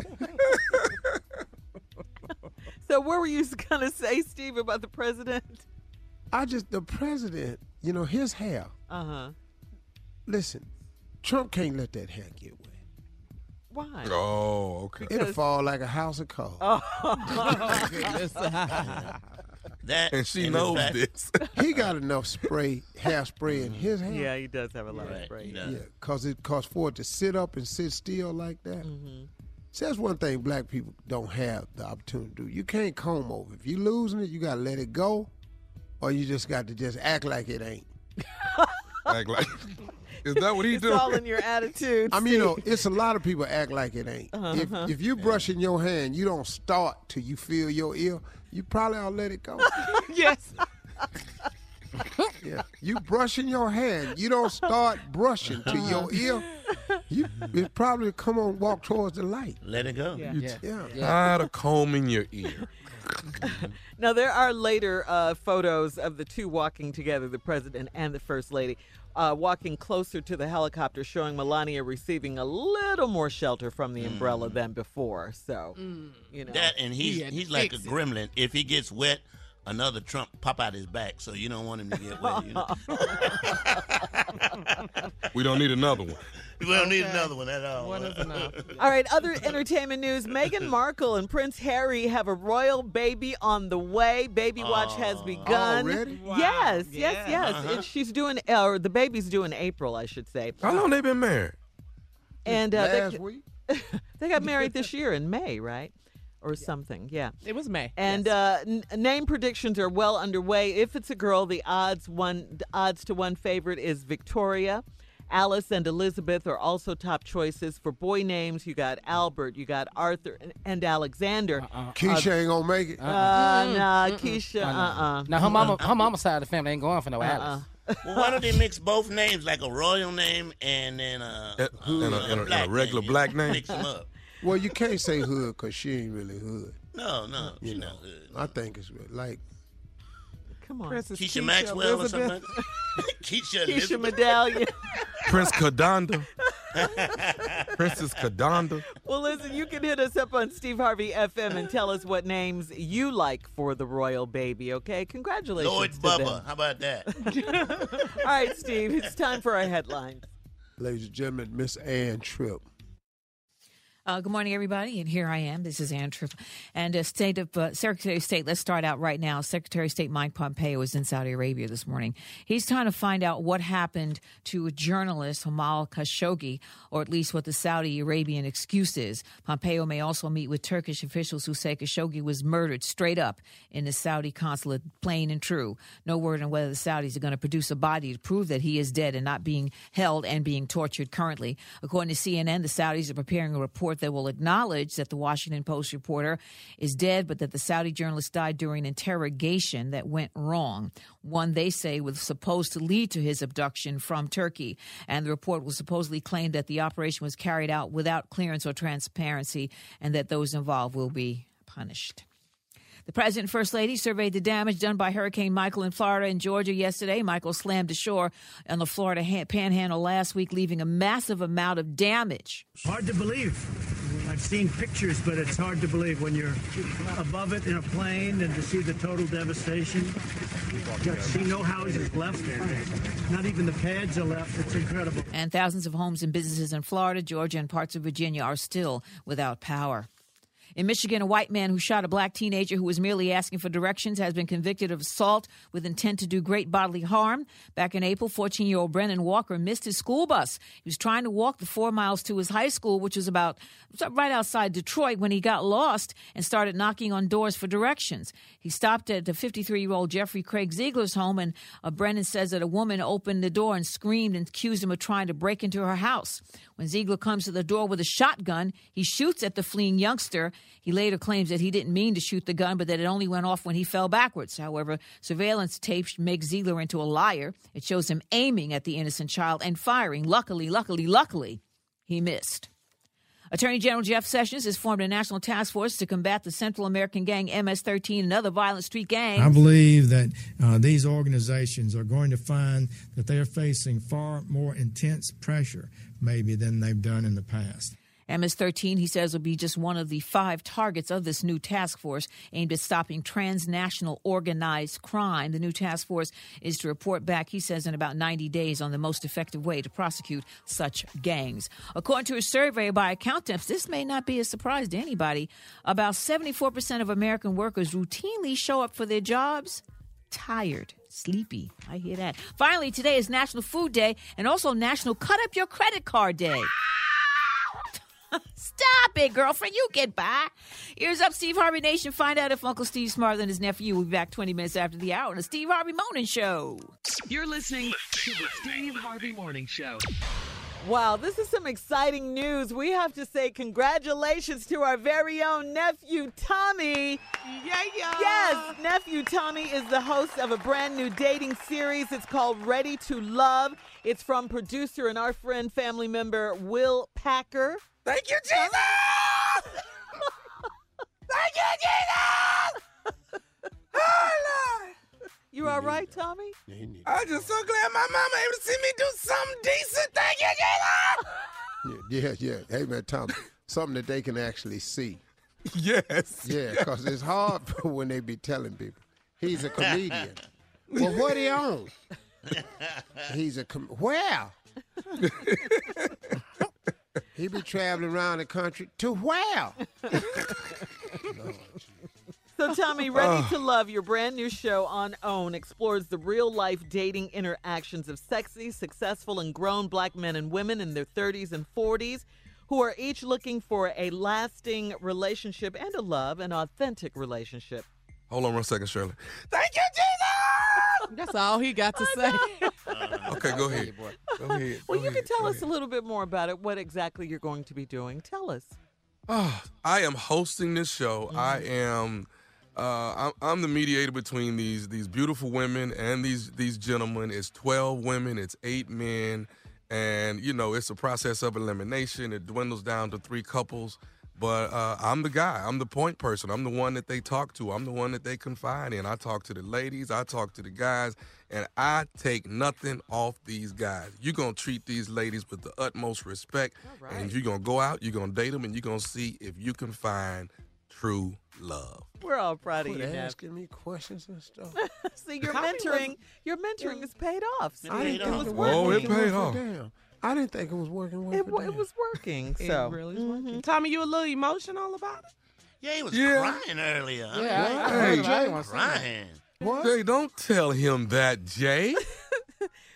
So, what were you gonna say, Steve, about the president? I just the president You know, his hair. Uh huh. Listen, Trump can't let that hair get wet. Why? Oh, okay. It'll fall like a house of cards. Oh, goodness. That And she and knows fact- this. he got enough spray, hairspray in his hair. yeah, he does have a lot of Right, spray. he does. Yeah, cause it cause for it to sit up and sit still like that. Mm-hmm. See, that's one thing black people don't have the opportunity to do. You can't comb over. If you're losing it, you gotta let it go, or you just got to just act like it ain't. Act like, is that what he It's do? all in your attitude. I mean, you know, it's a lot of people act like it ain't. Uh-huh, if uh-huh. if you brushing your hand, you don't start till you feel your ear. You probably ought to let it go. yes. Yeah, you brushing your hand. You don't start brushing to your uh-huh. ear. You it probably come on, walk towards the light. Let it go. Yeah. Yeah. Yeah. Tired of combing your ear. Now, there are later uh, photos of the two walking together, the president and the first lady, uh, walking closer to the helicopter, showing Melania receiving a little more shelter from the umbrella than before. So, you know. That and he's he he's like a fix it. gremlin. If he gets wet, another Trump pop out his back. So you don't want him to get wet. You know? We don't need another one. we don't need another one at all. One is enough. All right, other entertainment news. Meghan Markle and Prince Harry have a royal baby on the way. Baby watch has begun. Already? Wow. Yes, yes, Yeah. yes. Uh-huh. And she's doing, or the baby's due in April, I should say. How long they been married? And uh, Last they, week. they got married this year in May, right? Or something, yeah. It was May. And yes. uh, n- name predictions are well underway. If it's a girl, the odds one the odds to one favorite is Victoria. Alice and Elizabeth are also top choices for boy names. You got Albert, you got Arthur, and, and Alexander. Keisha ain't gonna make it. Uh, nah, Keisha, uh, uh Now her mama, her mama side of the family ain't going for no Uh-uh. Alice. Well, why don't they mix both names, like a royal name and then a, Uh, and a- and a- and a regular name? black name? Mix them up. Well, you can't say hood because she ain't really hood. No, no, You she's know, not good. I think it's re- like Come on. Princess Keisha, Keisha Maxwell or something. Elizabeth. like that? Keisha, Keisha Elizabeth. Medallion. Prince Kadonda. Princess Kadonda. well, listen, you can hit us up on Steve Harvey FM and tell us what names you like for the royal baby, okay? Congratulations. Lloyd to Bubba. them. How about that? All right, Steve, it's time for our headlines. ladies and gentlemen, Miss Ann Tripp. Uh, good morning, everybody, and here I am. This is Tripp, and uh, State of uh, Secretary of State. Let's start out right now. Secretary of State Mike Pompeo is in Saudi Arabia this morning. He's trying to find out what happened to a journalist, Jamal Khashoggi, or at least what the Saudi Arabian excuse is. Pompeo may also meet with Turkish officials who say Khashoggi was murdered straight up in the Saudi consulate, plain and true. No word on whether the Saudis are going to produce a body to prove that he is dead and not being held and being tortured currently. According to CNN, the Saudis are preparing a report that will acknowledge that the Washington Post reporter is dead, but that the Saudi journalist died during interrogation that went wrong. One they say was supposed to lead to his abduction from Turkey. And the report will supposedly claim that the operation was carried out without clearance or transparency and that those involved will be punished. The president and first lady surveyed the damage done by Hurricane Michael in Florida and Georgia yesterday. Michael slammed ashore on the Florida ha- panhandle last week, leaving a massive amount of damage. Hard to believe. I've seen pictures, but it's hard to believe when you're above it in a plane and to see the total devastation. You see no houses left. Not even the pads are left. It's incredible. And thousands of homes and businesses in Florida, Georgia, and parts of Virginia are still without power. In Michigan, a white man who shot a black teenager who was merely asking for directions has been convicted of assault with intent to do great bodily harm. Back in April, 14 year old Brennan Walker missed his school bus. He was trying to walk the four miles to his high school, which was about right outside Detroit, when he got lost and started knocking on doors for directions. He stopped at the 53 year old Jeffrey Craig Zeigler's home, and uh, Brennan says that a woman opened the door and screamed and accused him of trying to break into her house. When Zeigler comes to the door with a shotgun, he shoots at the fleeing youngster. He later claims that he didn't mean to shoot the gun, but that it only went off when he fell backwards. However, surveillance tapes make Zeigler into a liar. It shows him aiming at the innocent child and firing. Luckily, luckily, luckily, he missed. Attorney General Jeff Sessions has formed a national task force to combat the Central American gang MS 13 and other violent street gangs. I believe that uh, these organizations are going to find that they're facing far more intense pressure, maybe, than they've done in the past. MS-13, he says, will be just one of the five targets of this new task force aimed at stopping transnational organized crime. The new task force is to report back, he says, in about 90 days on the most effective way to prosecute such gangs. According to a survey by accountants, this may not be a surprise to anybody. About 74% of American workers routinely show up for their jobs tired, sleepy. I hear that. Finally, today is National Food Day and also National Cut Up Your Credit Card Day. Stop it, girlfriend. You get by. Here's up, Steve Harvey Nation. Find out if Uncle Steve's smarter than his nephew. We'll be back 20 minutes after the hour on the Steve Harvey Morning Show. You're listening to the Steve Harvey Morning Show. Wow, this is some exciting news. We have to say congratulations to our very own nephew, Tommy. Yeah, yeah. Yes, nephew Tommy is the host of a brand new dating series. It's called Ready to Love. It's from producer and our friend, family member, Will Packer. Thank you, Jesus! Thank you, Jesus! Oh, Lord! You all right, Tommy? I'm just so glad my mama able to see me do something decent. Thank you, Jesus! Yeah, yeah. Hey, man, Tom, something that they can actually see. Yes. Yeah, because it's hard when they be telling people. He's a comedian. well, what he on? He's a com- where? he be traveling around the country to where? So, Tommy, Ready to Love, your brand new show on OWN, explores the real life dating interactions of sexy, successful, and grown black men and women in their 30s and 40s who are each looking for a lasting relationship and a love, an authentic relationship. Hold on one second, Shirley. Thank you, Jesus. That's all he got to say. Okay, go ahead. Go ahead. Well, go you ahead, can tell us ahead. a little bit more about it, what exactly you're going to be doing. Tell us. Oh, I am hosting this show. Mm-hmm. am. Uh, I'm, I'm the mediator between these these beautiful women and these these gentlemen. It's twelve women. It's eight men, and you know it's a process of elimination. It dwindles down to three couples. But uh, I'm the guy. I'm the point person. I'm the one that they talk to. I'm the one that they confide in. I talk to the ladies. I talk to the guys, and I take nothing off these guys. You're gonna treat these ladies with the utmost respect, and you're gonna go out. You're gonna date them, and you're gonna see if you can find true love. We're all proud of you, Nev. asking me questions and stuff. See, your mentoring, your mentoring has paid off. See, I didn't it think was it Whoa, it paid off. Damn. I didn't think it was working. worth It, a wa- it was working. It So, really is working. Tommy, you a little emotional about it? Yeah, he was Yeah. crying earlier. I Yeah, mean, I, I Hey, heard. I Jay. didn't want to say that. crying. What? Jay, don't tell him that, Jay.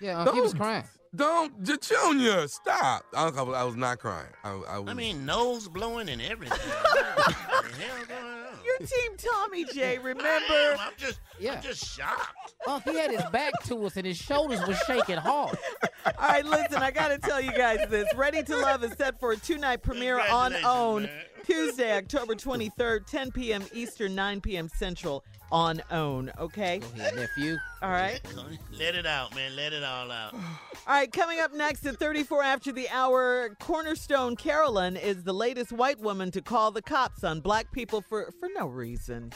Yeah, uh, he was crying. don't, J- Junior, stop. I, I was- I was not crying. I, I was. I mean, nose blowing and everything. what the hell going on? your team Tommy J. remember? I'm just, Yeah. I'm just shocked. Oh, he had his back to us and his shoulders were shaking hard. All right, listen, I got to tell you guys this. Ready to Love is set for a two night premiere on OWN man. Tuesday, October 23rd, 10 p.m. Eastern, 9 p.m. Central on OWN. Okay? Go ahead, nephew. All right. Let it out, man. Let it all out. All right, coming up next at 34 after the hour, Cornerstone Caroline is the latest white woman to call the cops on black people for, for no reason.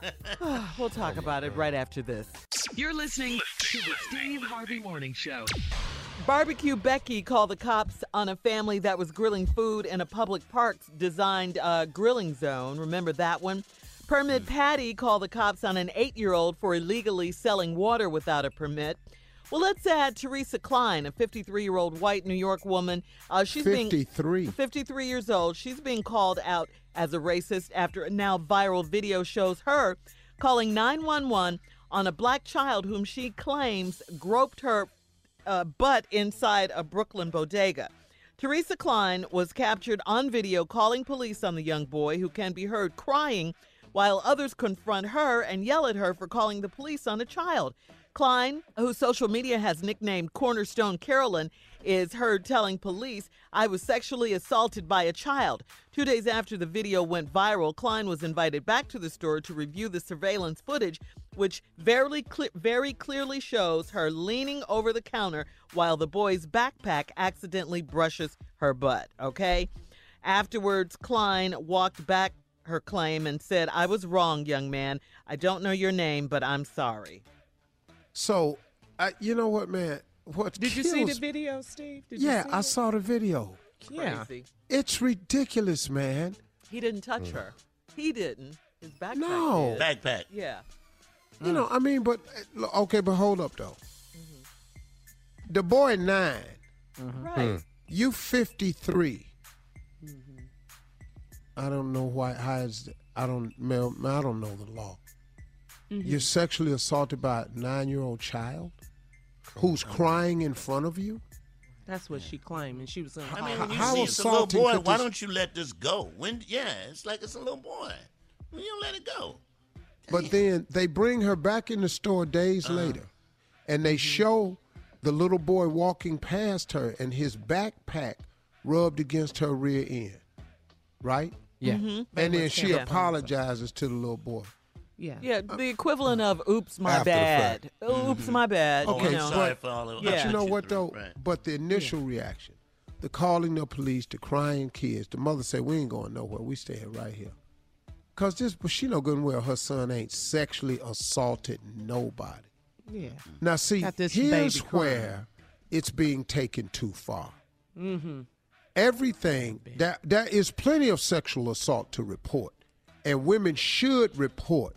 we'll talk oh, about it right after this. You're listening to the Steve Harvey Morning Show. Barbecue Becky called the cops on a family that was grilling food in a public park's designed uh, grilling zone. Remember that one? Permit Patty called the cops on an eight year old for illegally selling water without a permit. Well, let's add Teresa Klein, a 53 year old white New York woman. Uh, she's being 53. 53 years old. She's being called out as a racist after a now viral video shows her calling 911 on a black child whom she claims groped her uh, butt inside a Brooklyn bodega. Teresa Klein was captured on video calling police on the young boy who can be heard crying while others confront her and yell at her for calling the police on a child. Klein, whose social media has nicknamed Cornerstone Caroline, is heard telling police, I was sexually assaulted by a child. Two days after the video went viral, Klein was invited back to the store to review the surveillance footage, which very, cle- very clearly shows her leaning over the counter while the boy's backpack accidentally brushes her butt. Okay? Afterwards, Klein walked back her claim and said, I was wrong, young man. I don't know your name, but I'm sorry. So, I, you know what, man? What Did you see the video, Steve? Did yeah, you see I it? saw the video. crazy. It's ridiculous, man. He didn't touch her. He didn't. His backpack. No. did. Backpack. Yeah. You know, I mean, but uh, okay, but hold up though. Mm-hmm. The boy 9 mm-hmm. hmm. Right. You fifty three. Mm-hmm. I don't know why. How is I don't. Mel, I don't know the law. You're sexually assaulted by a nine year old child who's crying in front of you. That's what she claimed, and she was in. I mean, when you How see it's a little assaulting boy, could why this- don't you let this go? When yeah, it's like it's a little boy. When you don't let it go. But then they bring her back in the store days later, and they show the little boy walking past her, and his backpack rubbed against her rear end, right? Yeah. Mhm. And then she apologizes to the little boy. Yeah. Yeah, the equivalent of "Oops, my After the bad." fact. Oops, my bad. Okay, you know. but, all but Yeah. you know what though? But the initial reaction, the calling the police, the crying kids, the mother said, "We ain't going nowhere. We staying right here." Cause this, but she know good and well her son ain't sexually assaulted nobody. Yeah. Now see, Got this here's baby crying. where it's being taken too far. Mm-hmm. Everything that there is plenty of sexual assault to report, and women should report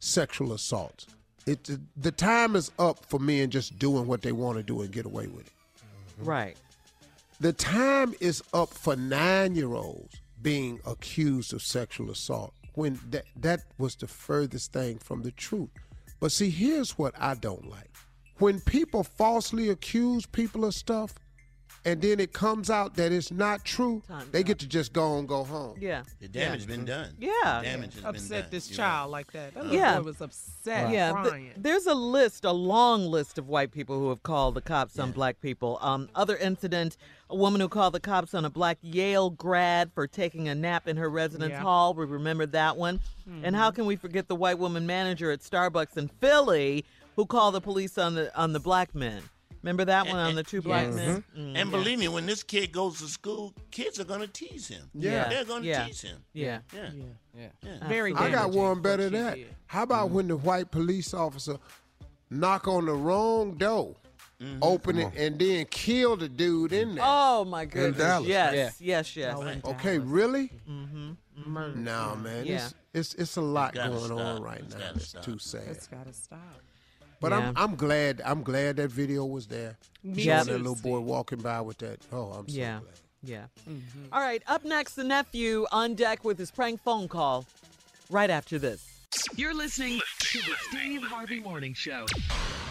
sexual assaults. It the time is up for men just doing what they want to do and get away with it. Right. The time is up for nine year olds being accused of sexual assault when that, that was the furthest thing from the truth. But see, here's what I don't like. When people falsely accuse people of stuff and then it comes out that it's not true, they get to just go and go home. Yeah. The damage has been done. Yeah. The damage has been Upset done. this You're child right. like that. That Yeah. boy was upset, Yeah, th- there's a list, a long list of white people who have called the cops on black people. Um, other incident, a woman who called the cops on a black Yale grad for taking a nap in her residence Yeah. hall. We remember that one. And how can we forget the white woman manager at Starbucks in Philly who called the police on the on the black men? Remember that one on the two black Yes. men? And Mm, yeah. believe me, when this kid goes to school, kids are gonna tease him. Yeah. They're gonna Yeah. tease him. Yeah. Yeah. Yeah. Yeah. Very good. I got one better than that. did. How about when the white police officer knock on the wrong door, Mm-hmm. open it, and then kill the dude in there? Oh my goodness! Dallas. Yes, yes, yes. Okay, really? Mm-hmm. No, man. Yeah. It's, it's it's a lot gotta going on right It's now. It's stop. too sad. It's got to stop. But Yeah. I'm I'm glad I'm glad that video was there. Me Showing that little boy walking by with that. Oh, I'm so Yeah. glad. Yeah. Mm-hmm. All right, up next, the nephew on deck with his prank phone call right after this. You're listening to the Steve Harvey Morning Show.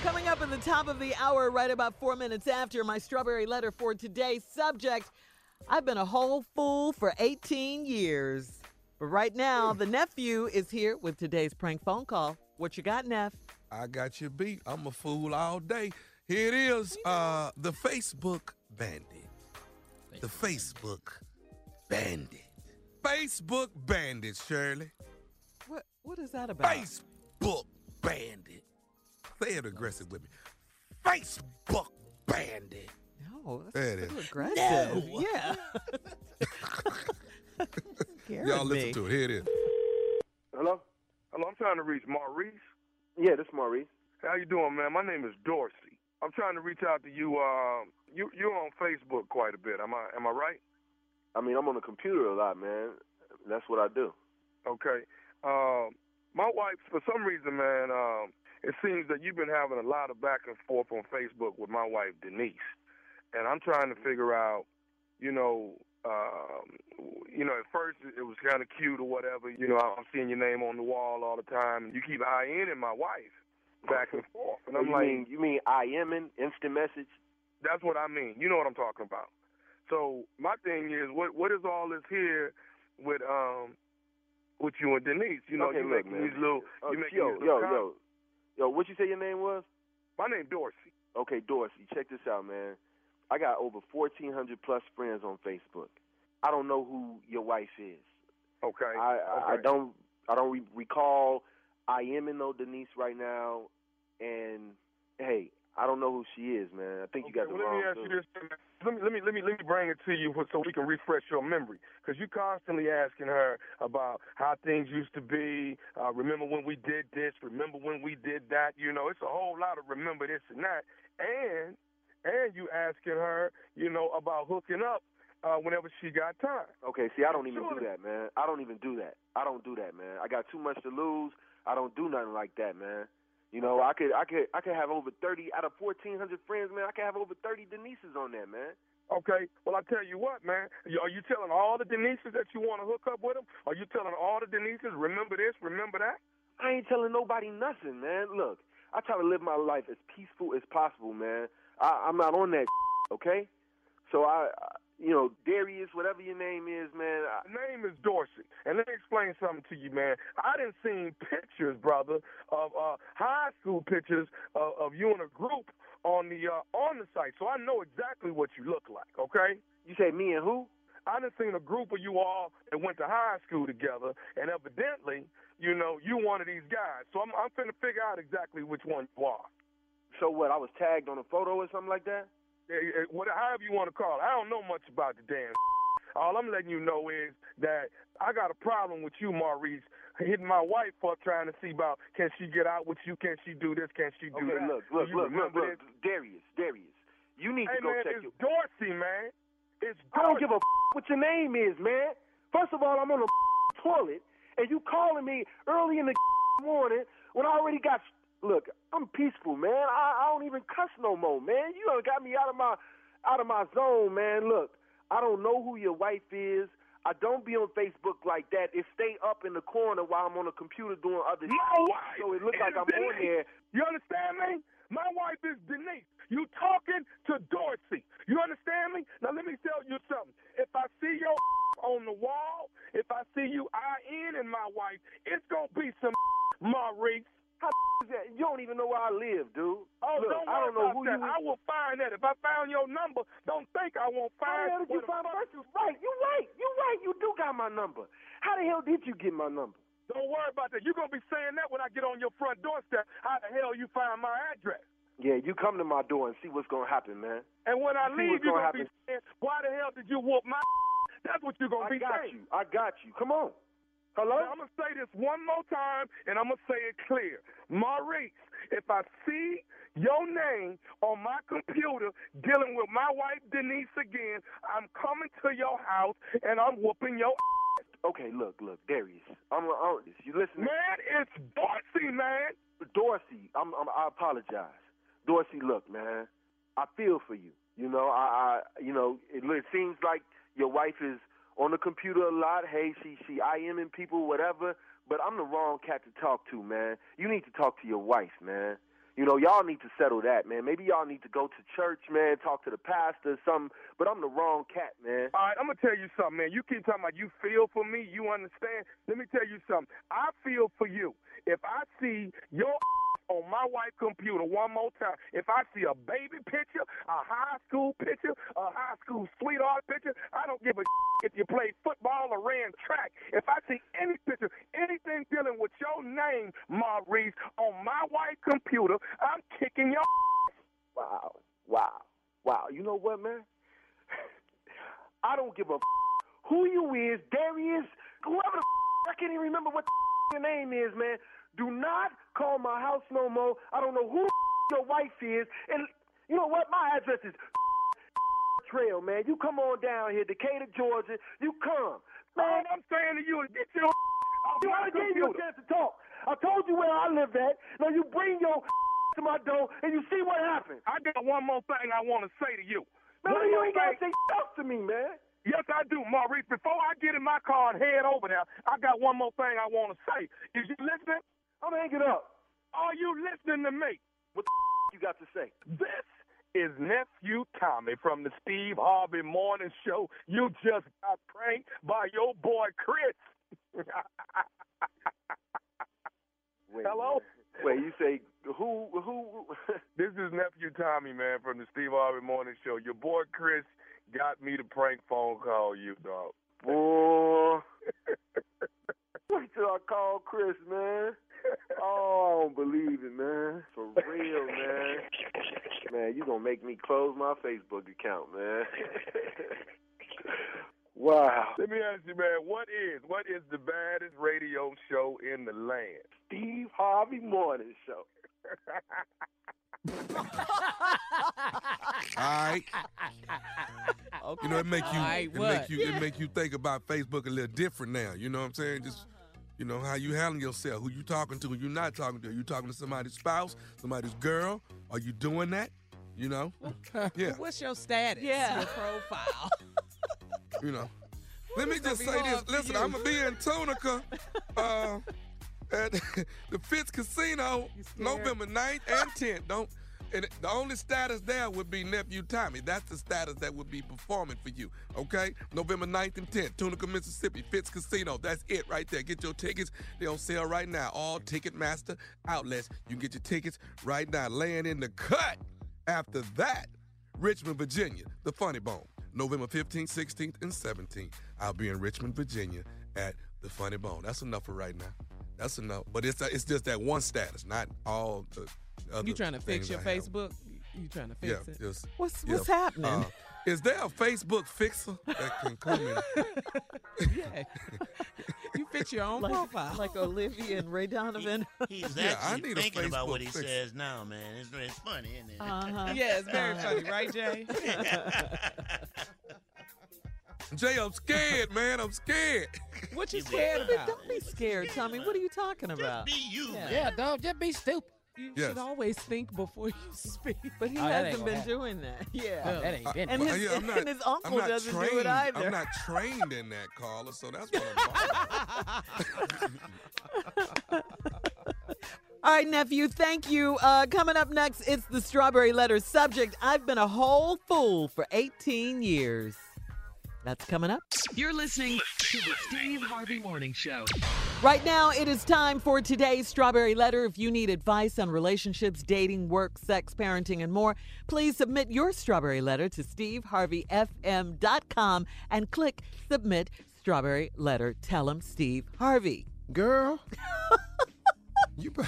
Coming up at the top of the hour, right about four minutes after, my strawberry letter for today's subject. I've been a whole fool for 18 years. But right now, the nephew is here with today's prank phone call. What you got, Neff? I got you beat. I'm a fool all day. Here it is. Uh, the Facebook bandit. The Facebook bandit. Facebook bandit, Shirley. What What is that about? Facebook bandit. Say it aggressive with me. Facebook bandit. No, that's There it a little is. aggressive. No. Yeah. Y'all me. listen to it. Here it is. Hello? Hello, I'm trying to reach Maurice. Yeah, this is Maurice. How you doing, man? My name is Dorsey. I'm trying to reach out to you. Um, you you're on Facebook quite a bit. Am I am I right? I mean, I'm on the computer a lot, man. That's what I do. Okay. Um, my wife, for some reason, man, um, it seems that you've been having a lot of back and forth on Facebook with my wife Denise, and I'm trying to figure out, you know, um, you know, at first it was kind of cute or whatever. You know, I'm seeing your name on the wall all the time, and you keep eyeing my wife back and forth, and I'm like, you like, mean you mean IMing instant message? That's what I mean. You know what I'm talking about. So my thing is, what what is all this here with um with you and Denise? You know, okay, you look, making man. these little, Uh, you making yo, these yo, little yo, yo. What you say your name was? My name Dorsey. Okay, Dorsey. Check this out, man. I got over 1,400 plus friends on Facebook. I don't know who your wife is. Okay. I I, I don't I don't re- recall I am in no Denise right now, and hey, I don't know who she is, man. I think you got the well, wrong. let me ask you this. Let me let me let me let me bring it to you so we can refresh your memory, because you're constantly asking her about how things used to be. Uh, remember when we did this? Remember when we did that? You know, it's a whole lot of remember this and that, and and you asking her, you know, about hooking up uh, whenever she got time. Okay, see, I don't even do that, man. I don't even do that. I don't do that, man. I got too much to lose. I don't do nothing like that, man. You know, I could, I could, I could have over thirty out of fourteen hundred friends, man. I could have over thirty Denises on there, man. Okay, well I tell you what, man. Are you telling all the Denises that you want to hook up with them? Are you telling all the Denises, remember this, remember that? I ain't telling nobody nothing, man. Look, I try to live my life as peaceful as possible, man. I, I'm not on that, okay? So I, I, you know, Darius, whatever your name is, man. I, name is Dorsey. And let me explain something to you, man. I didn't seen pictures, brother, of uh, high school pictures of, of you in a group on the uh, on the site, so I know exactly what you look like. Okay? You say me and who? I done seen a group of you all that went to high school together, and evidently, you know, you one of these guys. So I'm I'm finna figure out exactly which one you are. So what? I was tagged on a photo or something like that. Eh, What, however you want to call it. I don't know much about the damn. All I'm letting you know is that I got a problem with you, Maurice, hitting my wife up trying to see about can she get out with you, can she do this, can she do Okay, that. look, look, look, look, look? Darius, Darius. You need Hey to go man, check it's your. Dorsey, man. It's I don't give a f- what your name is, man. First of all, I'm on the toilet, and you calling me early in the morning when I already got. Look, I'm peaceful, man. I, I don't even cuss no more, man. You done got me out of my out of my zone, man. Look, I don't know who your wife is. I don't be on Facebook like that. It stay up in the corner while I'm on the computer doing other My shit. wife So it looks like I'm on Denise. there. You understand me? My wife is Denise. You talking to Dorsey. You understand me? Now let me tell you something. If I see your on the wall, if I see you eye in and my wife, it's gonna be some Maurice. How is that? You don't even know where I live, dude. Oh, Look, don't I worry don't know about who that. you. I will find that. If I found your number, don't think I won't How find. the hell did you find first? You right. You right. You right. You do got my number. How the hell did you get my number? Don't worry about that. You're gonna be saying that when I get on your front doorstep. How the hell you find my address? Yeah, you come to my door and see what's gonna happen, man. And when I leave, you're gonna gonna be saying, "Why the hell did you whoop my?" That's what you're gonna be saying. I be got saying. you. I got you. Come on. Hello. Now, I'm gonna say this one more time, and I'm gonna say it clear, Maurice. If I see your name on my computer dealing with my wife Denise again, I'm coming to your house and I'm whooping your. Ass. Okay, look, look, Darius. I'm, I'm you listening? Man, it's Dorsey, man. Dorsey, I'm, I'm, I apologize. Dorsey, look, man, I feel for you. You know, I, I you know, it, it seems like your wife is on the computer a lot. Hey, she, she IMing people, whatever. But I'm the wrong cat to talk to, man. You need to talk to your wife, man. You know, y'all need to settle that, man. Maybe y'all need to go to church, man, talk to the pastor or something. But I'm the wrong cat, man. All right, I'm gonna tell you something, man. You keep talking about you feel for me, you understand. Let me tell you something. I feel for you. If I see your on my wife's computer one more time, if I see a baby picture, a high school picture, a high school sweetheart picture, I don't give a if you played football or ran track. If I see any picture, anything dealing with your name, Ma Maurice, on my wife's computer, I'm kicking your. Wow, wow, wow. You know what, man? I don't give a who you is, Darius, whoever the I can't even remember what your name is, man. Do not call my house no more. I don't know who the your wife is, and you know what? My address is Trail, man. You come on down here, Decatur, Georgia. You come, man. I'm saying to you get your You I gave you a chance to talk. I told you where I live at. Now you bring your to my door and you see what happens. I got one more thing I want to say to you. Man, One you ain't gotta thing. say stuff to me, man. Yes, I do, Maurice. Before I get in my car and head over there, I got one more thing I want to say. Is you listening? I'm hanging up. Are you listening to me? What the you got to say? This is nephew Tommy from the Steve Harvey Morning Show. You just got pranked by your boy Chris. Wait, Hello? Wait, you say who? Who? This is nephew Tommy, man, from the Steve Harvey Morning Show. Your boy Chris got me to prank phone call you, dog. Boy. Wait till I call Chris, man. Oh, I don't believe it, man. For real, man. Man, you gonna make me close my Facebook account, man. wow. Let me ask you, man, what is what is the baddest radio show in the land? Steve Harvey Morning Show. All right. Okay. You know, it make you All right, it what? make you it make you think about Facebook a little different now. You know what I'm saying? Just you know how you handling yourself, who you talking to, who you not talking to. Are you talking to somebody's spouse, somebody's girl? Are you doing that? You know? Yeah. What's your status? Yeah. Your profile. You know. Let me just say this. Listen, you? I'm gonna be in Tunica uh, at the Fitz Casino November 9th and 10th. Don't and the only status there would be nephew Tommy. That's the status that would be performing for you. Okay? November 9th and 10th, Tunica, Mississippi, Fitz Casino. That's it right there. Get your tickets. They're on sale right now. All Ticketmaster outlets. You can get your tickets right now. Laying in the cut. After that, Richmond, Virginia, the Funny Bone. November 15th, 16th, and 17th. I'll be in Richmond, Virginia at the Funny Bone. That's enough for right now. That's enough. But it's it's just that one status, not all the other You trying to fix your I have. Facebook? You trying to Yeah, fix it? just What's yeah. what's happening? Uh, is there a Facebook fixer that can come in? yeah. You fix your own like, profile. like Olivia and Ray Donovan. He's Yeah, I actually need a thinking about what he fix. says now, man. It's, it's funny, isn't it? Uh-huh. yeah, it's very Uh-huh. funny, right, Jay? Jay, I'm scared, man. I'm scared. What you You scared be- about? Don't be scared, Tommy. What are you talking about? Just Be you, Yeah. man. Yeah, dog, just be stupid. You Yes. should always think before you speak. But he Oh, hasn't been happen. doing that. Yeah. That ain't been. And his- yeah, not, and his uncle I'm not doesn't do it either. I'm not trained in that, caller, so that's what I'm All right, nephew, thank you. Uh, coming up next, it's the strawberry letter subject. I've been a whole fool for 18 years. That's coming up. You're listening to the Steve Harvey Morning Show. Right now, it is time for today's Strawberry Letter. If you need advice on relationships, dating, work, sex, parenting, and more, please submit your Strawberry Letter to SteveHarveyFM.com and click Submit Strawberry Letter. Tell him Steve Harvey. Girl, you, be-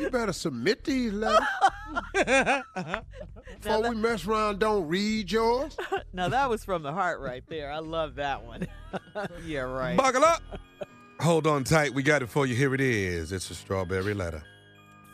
you better submit these letters before we mess around. Don't read yours. Now, that was from the heart right there. I love that one. yeah, right. Buckle up. Hold on tight. We got it for you. Here it is. It's a strawberry letter.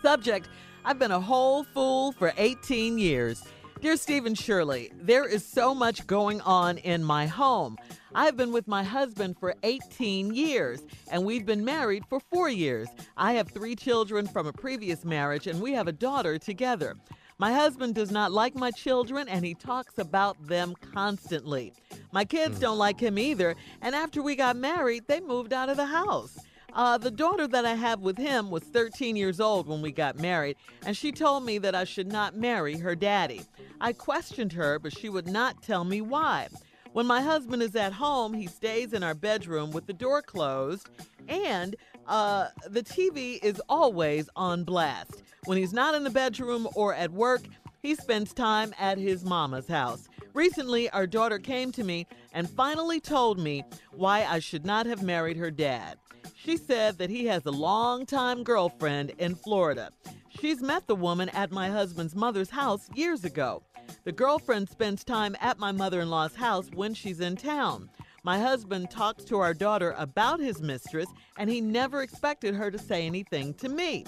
Subject I've been a whole fool for 18 years. Dear Stephen Shirley, there is so much going on in my home. I've been with my husband for 18 years, and we've been married for four years. I have three children from a previous marriage, and we have a daughter together. My husband does not like my children, and he talks about them constantly. My kids hmm. don't like him either, and after we got married, they moved out of the house. Uh, the daughter that I have with him was 13 years old when we got married, and she told me that I should not marry her daddy. I questioned her, but she would not tell me why. When my husband is at home, he stays in our bedroom with the door closed, and uh, the TV is always on blast. When he's not in the bedroom or at work, he spends time at his mama's house. Recently, our daughter came to me and finally told me why I should not have married her dad. She said that he has a longtime girlfriend in Florida. She's met the woman at my husband's mother's house years ago. The girlfriend spends time at my mother in law's house when she's in town. My husband talks to our daughter about his mistress, and he never expected her to say anything to me.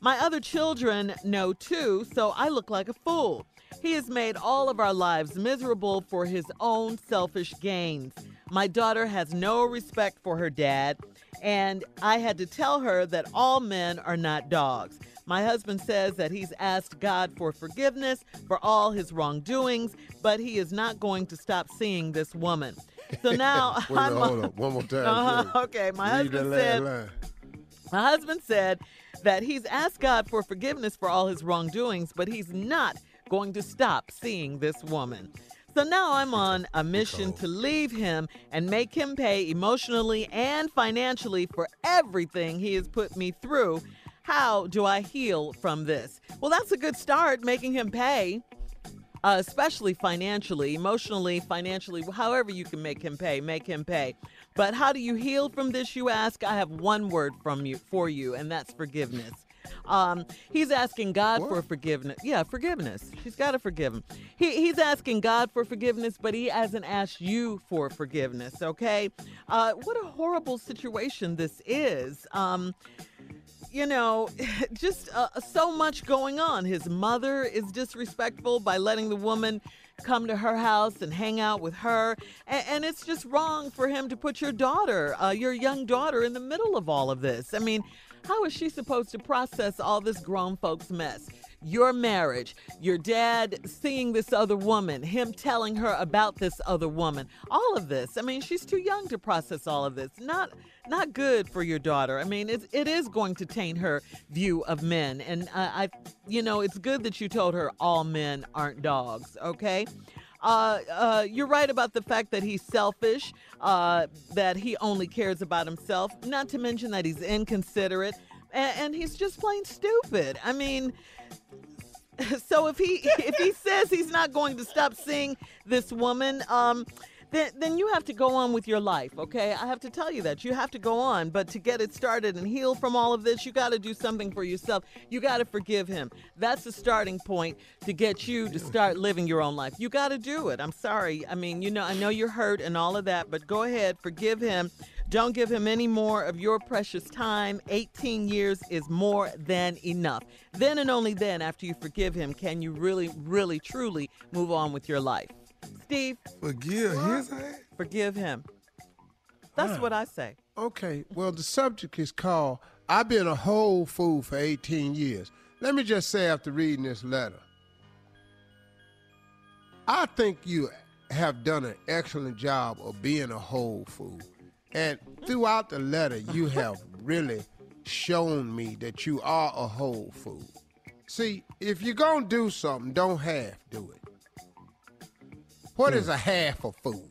My other children know too, so I look like a fool. He has made all of our lives miserable for his own selfish gains. My daughter has no respect for her dad, and I had to tell her that all men are not dogs. My husband says that he's asked God for forgiveness for all his wrongdoings, but he is not going to stop seeing this woman. So now Wait I'm hold up. One more time. Uh-huh, okay, my Read husband said line. my husband said that he's asked God for forgiveness for all his wrongdoings, but he's not going to stop seeing this woman. So now I'm on a mission to leave him and make him pay emotionally and financially for everything he has put me through. How do I heal from this? Well, that's a good start, making him pay. Uh, especially financially, emotionally, financially, however you can make him pay, make him pay. But how do you heal from this, you ask? I have one word from you for you, and that's forgiveness. Um, he's asking God for forgiveness. Yeah, forgiveness. She's got to forgive him. He, he's asking God for forgiveness, but he hasn't asked you for forgiveness. Okay, uh, what a horrible situation this is. Um, you know, just uh, so much going on. His mother is disrespectful by letting the woman come to her house and hang out with her. And, and it's just wrong for him to put your daughter, uh, your young daughter, in the middle of all of this. I mean, how is she supposed to process all this grown folks mess? Your marriage, your dad seeing this other woman, him telling her about this other woman, all of this. I mean, she's too young to process all of this. Not not good for your daughter. I mean, it's, it is going to taint her view of men. And uh, I, you know, it's good that you told her all men aren't dogs. Okay. Uh, uh, you're right about the fact that he's selfish, uh, that he only cares about himself, not to mention that he's inconsiderate, and, and he's just plain stupid. I mean, so if he if he says he's not going to stop seeing this woman, um, then then you have to go on with your life. Okay, I have to tell you that you have to go on. But to get it started and heal from all of this, you got to do something for yourself. You got to forgive him. That's the starting point to get you to start living your own life. You got to do it. I'm sorry. I mean, you know, I know you're hurt and all of that, but go ahead, forgive him. Don't give him any more of your precious time. 18 years is more than enough. Then and only then, after you forgive him, can you really, really, truly move on with your life. Steve, Forgive his ass? forgive him. That's what I say. Okay, well, the subject is called I've been a whole fool for 18 years. Let me just say after reading this letter, I think you have done an excellent job of being a whole fool. And throughout the letter, you have really shown me that you are a whole fool. See, if you're going to do something, don't half do it. What is a half a fool?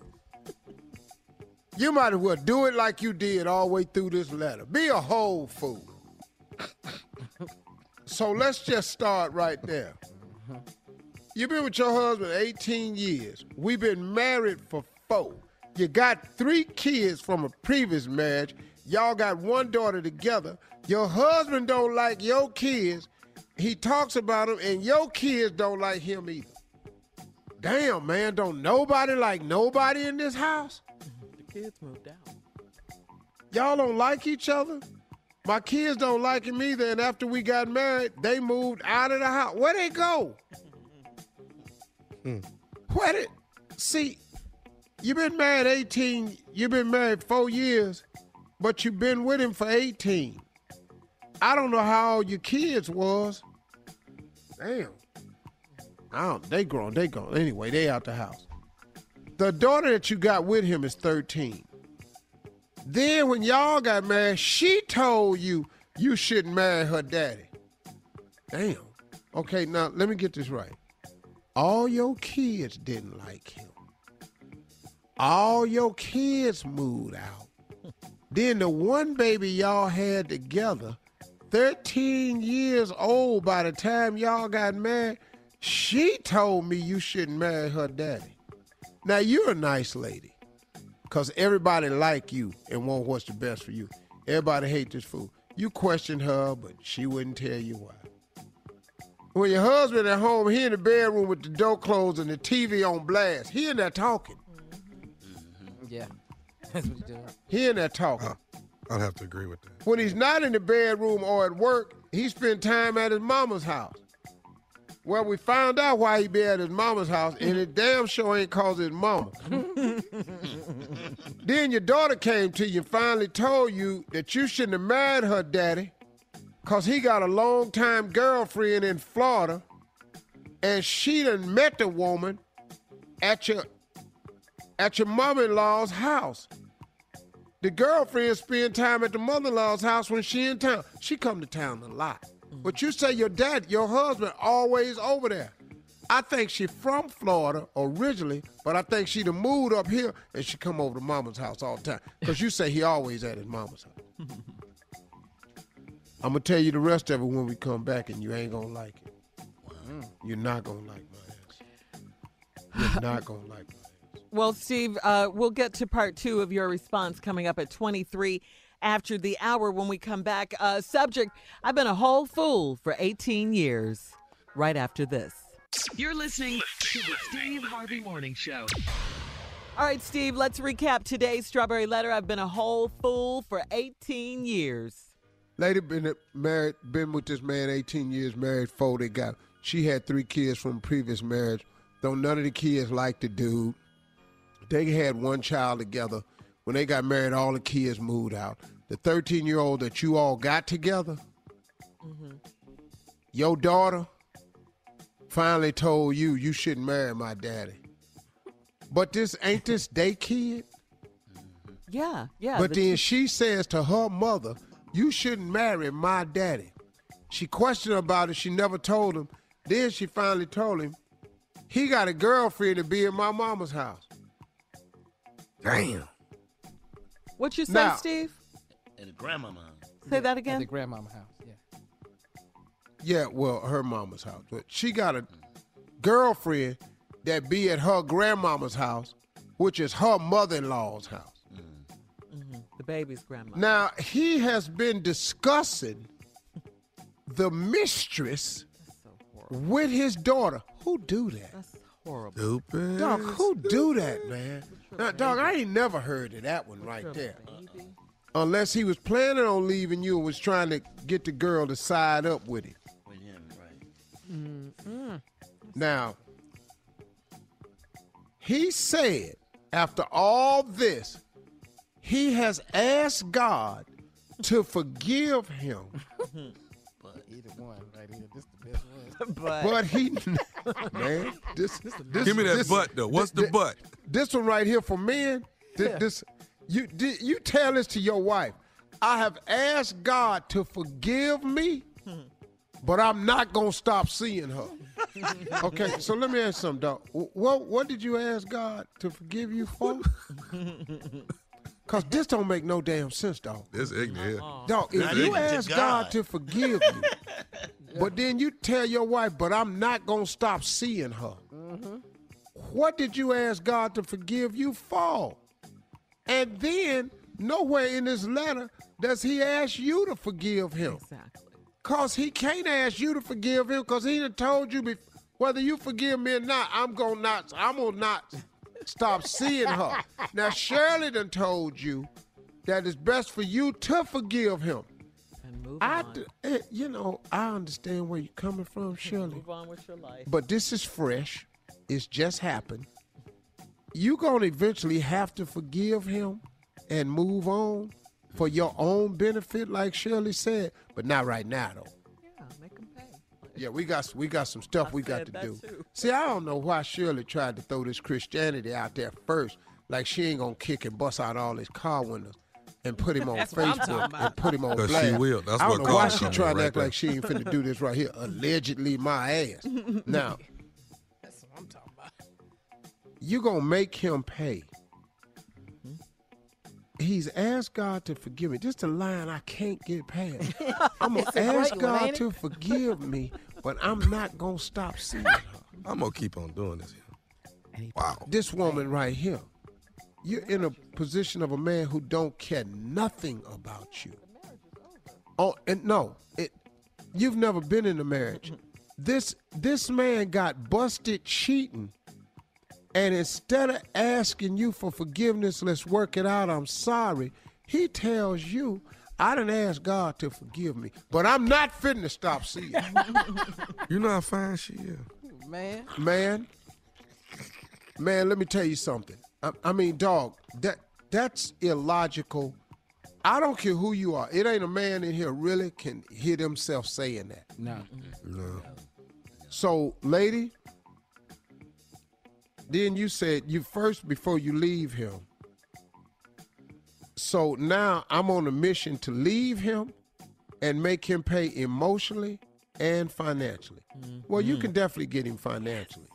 You might as well do it like you did all the way through this letter. Be a whole fool. so let's just start right there. You've been with your husband 18 years. We've been married for four. You got three kids from a previous marriage. Y'all got one daughter together. Your husband don't like your kids. He talks about them, and your kids don't like him either. Damn, man, don't nobody like nobody in this house? The kids moved out. Y'all don't like each other? My kids don't like him either, and after we got married, they moved out of the house. Where they go? Hmm. Where did see? You've been married 18, you've been married four years, but you've been with him for 18. I don't know how old your kids was. Damn. I don't, they grown, they grown. Anyway, they out the house. The daughter that you got with him is 13. Then when y'all got married, she told you you shouldn't marry her daddy. Damn. Okay, now let me get this right. All your kids didn't like him. All your kids moved out. then the one baby y'all had together, 13 years old by the time y'all got married, she told me you shouldn't marry her daddy. Now you're a nice lady. Cause everybody like you and want what's the best for you. Everybody hate this fool. You question her, but she wouldn't tell you why. When your husband at home, he in the bedroom with the door closed and the TV on blast. He in there talking. Mm-hmm. Yeah. That's what he's doing. He in there talking. Uh, I'll have to agree with that. When he's not in the bedroom or at work, he spend time at his mama's house. Well, we found out why he be at his mama's house, and it damn sure ain't cause his mama. then your daughter came to you and finally told you that you shouldn't have married her daddy, cause he got a long-time girlfriend in Florida, and she done met the woman at your at your mother-in-law's house. The girlfriend spend time at the mother-in-law's house when she in town. She come to town a lot. But you say your dad, your husband, always over there. I think she from Florida originally, but I think she done moved up here and she come over to mama's house all the time. Cause you say he always at his mama's house. I'm gonna tell you the rest of it when we come back, and you ain't gonna like it. You're not gonna like my ass. You're not gonna like. my ass. Well, Steve, uh, we'll get to part two of your response coming up at 23 after the hour when we come back. Uh, subject I've been a whole fool for 18 years. Right after this. You're listening to the Steve Harvey Morning Show. All right, Steve, let's recap today's Strawberry Letter. I've been a whole fool for 18 years. Lady been married, been with this man 18 years, married four. They got. She had three kids from previous marriage. Though none of the kids liked the dude. They had one child together. When they got married, all the kids moved out. The 13 year old that you all got together, mm-hmm. your daughter finally told you you shouldn't marry my daddy. But this ain't this day kid. Mm-hmm. Yeah, yeah. But the then she says to her mother, You shouldn't marry my daddy. She questioned about it. She never told him. Then she finally told him, He got a girlfriend to be in my mama's house. Damn. What you say, Now- Steve? And the grandmama. Say that At again. the grandmama house. Yeah. Yeah, well, her mama's house. But she got a girlfriend that be at her grandmama's house, which is her mother in law's house. Mm-hmm. The baby's grandma. Now, he has been discussing the mistress with his daughter. Who do that? That's horrible. Stupid. Dog, who do that, man? Now, dog, I ain't never heard of that one right there. Unless he was planning on leaving you and was trying to get the girl to side up with him. With him, right. Now, he said after all this, he has asked God to forgive him, Either one, right here. This the best one. But, but he, man, this, this Give me that this- butt though. What's the this- butt? This one right here for men. This, Yeah. this you di- you tell this to your wife. I have asked God to forgive me, but I'm not gonna stop seeing her. Okay, so let me ask you something, dog. What what did you ask God to forgive you for? Cause this don't make no damn sense, dog. This ignorant here. Uh-uh. Dog, if Not you even to ask God. God. to forgive you, but then you tell your wife, but I'm not gonna stop seeing her. Mm-hmm. What did you ask God to forgive you for? And then nowhere in this letter does he ask you to forgive him. exactly. Cause he can't ask you to forgive him because he done told you bef- whether you forgive me or not, I'm gonna not I'm gonna not stop seeing her. Now Shirley done told you that it's best for you to forgive him. And move I, on. d- eh, you know, I understand where you're coming from, Shirley. Move on with your life. But this is fresh. It's just happened. You're going to eventually have to forgive him and move on for your own benefit, like Shirley said, but not right now, though. Yeah, we got we got some stuff I we got to do. too. See, I don't know why Shirley tried to throw this Christianity out there first, like she ain't gonna kick and bust out all his car windows and put him on That's what I'm talking Facebook about. and put him on on 'Cause she will. That's I don't know why she it trying to right act there. like she ain't finna do this right here. Allegedly, my ass. now, That's what I'm talking about. you gonna make him pay. He's asked God to forgive me. Just a line I can't get past. I'm gonna It's a great ask God ain't to forgive me, but I'm not gonna stop seeing her. I'm gonna keep on doing this. Here. Wow. This woman right here, you're in a position of a man who don't care nothing about you. Oh, and no, it. You've never been in a marriage. This this man got busted cheating, and instead of asking you for forgiveness, let's work it out. I'm sorry. He tells you, I didn't ask God to forgive me, but I'm not fitting to stop seeing. you." You know how fine she is. Man. man, man, let me tell you something. I, I mean, dog, that that's illogical. I don't care who you are. It ain't a man in here really can hear themselves saying that. No. No. So, lady, then you said you first before you leave him. So now I'm on a mission to leave him and make him pay emotionally and financially. Mm-hmm. Well, you can definitely get him financially.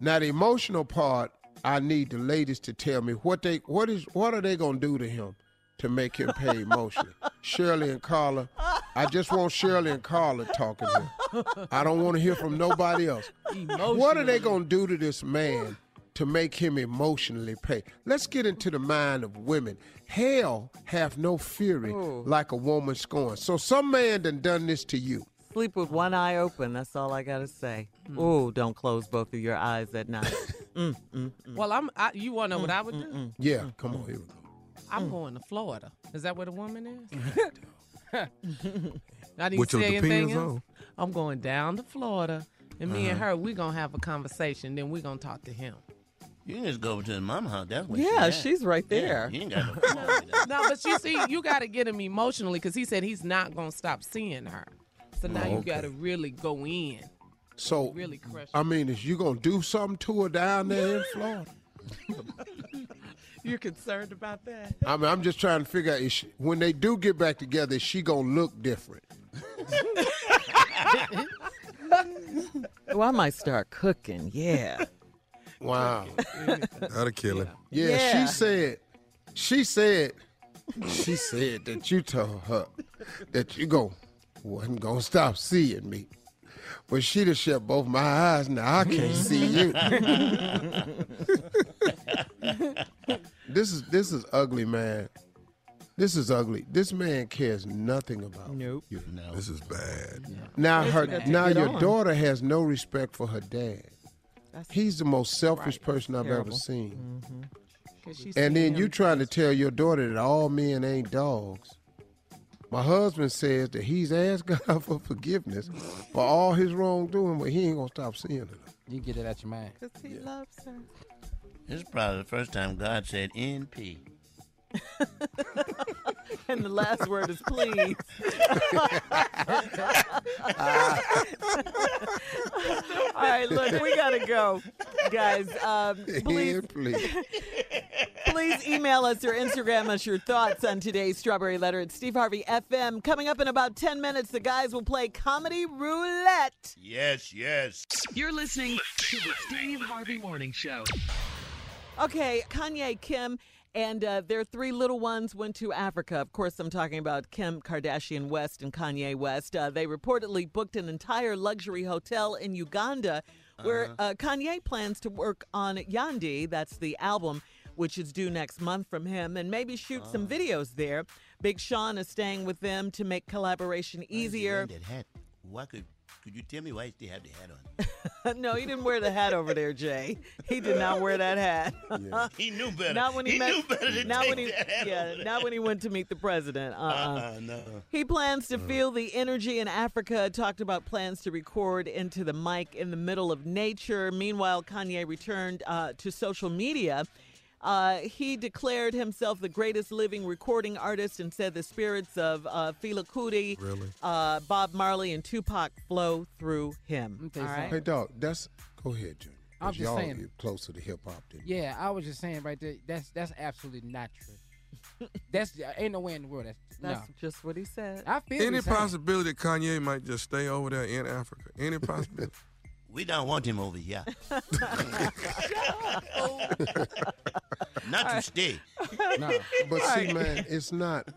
Now the emotional part, I need the ladies to tell me what they what is what are they gonna do to him to make him pay emotionally. Shirley and Carla, I just want Shirley and Carla talking here. I don't want to hear from nobody else. What are they gonna do to this man to make him emotionally pay? Let's get into the mind of women. Hell have no fury like a woman scorned. So some man done done this to you. Sleep with one eye open. That's all I gotta say. Oh, don't close both of your eyes at night. mm, mm, mm. Well, I'm. I, you want to know what I would do? Yeah, come on, here we go. I'm going to Florida. Is that where the woman is? I didn't With your say anything depends else. on. I'm going down to Florida, and me and Uh-huh. her, we're gonna have a conversation. Then we're gonna talk to him. You can just go over to his mama house. That's where Yeah, she at. she's right Yeah, there. you ain't got no phone. no, but you see, you got to get him emotionally because he said he's not gonna stop seeing her. So now Oh, you okay. got to really go in. So, Really crush I mean, is you gonna do something to her down there in Florida? You're concerned about that? I mean, I'm just trying to figure out is she, when they do get back together, is she gonna look different? Well, I might start cooking. Yeah. Wow. That'll kill him. Yeah, Yeah. she said, she said, she said that you told her that you go wasn't gonna stop seeing me. But she done shut both my eyes. Now I can't see you. this is this is ugly, man. This is ugly. This man cares nothing about nope. you. This is bad. Now Yes, her you now your daughter has no respect for her dad. That's He's the most selfish person I've ever terrible. seen. Mm-hmm. 'Cause she's And then you trying to tell your daughter that all men ain't dogs. My husband says that he's asked God for forgiveness for all his wrongdoing, but he ain't gonna stop seeing her. You get it out your mind. Because he loves her. This is probably the first time God said NP. And the last word is please. All right, look, we gotta go, guys. Um, please, Yeah, please. please email us or Instagram us your thoughts on today's Strawberry Letter at Steve Harvey FM. Coming up in about ten minutes, the guys will play Comedy Roulette. Yes, yes. You're listening to the Steve Harvey Morning Show. Okay, Kanye, Kim, and uh, their three little ones went to Africa. Of course, I'm talking about Kim Kardashian West and Kanye West. Uh, they reportedly booked an entire luxury hotel in Uganda where uh, Kanye plans to work on Yandhi. That's the album. Which is due next month from him, and maybe shoot some videos there. Big Sean is staying with them to make collaboration easier. That hat. Why could could you tell me why he still have the hat on? no, he didn't wear the hat over there, Jay. He did not wear that hat. He knew better. Not when he, he met, knew better than not take when he, that hat yeah, not when he went to meet the president. Uh-uh. Uh-uh, no. He plans to feel the energy in Africa. Talked about plans to record into the mic in the middle of nature. Meanwhile, Kanye returned uh, to social media. Uh, he declared himself the greatest living recording artist and said the spirits of uh, Fela Kuti, Really? uh, Bob Marley, and Tupac flow through him. tell you Hey, dog, that's go ahead, Junior. I'm 'Cause just y'all saying. you closer to hip hop than Yeah, I was just saying right there. That's that's absolutely not true. that's ain't no way in the world. That's, That's no. just what he said. I feel Any possibility that Kanye might just stay over there in Africa? Any possibility? We don't want him over here. Not to stay. Nah, but see, man, it's not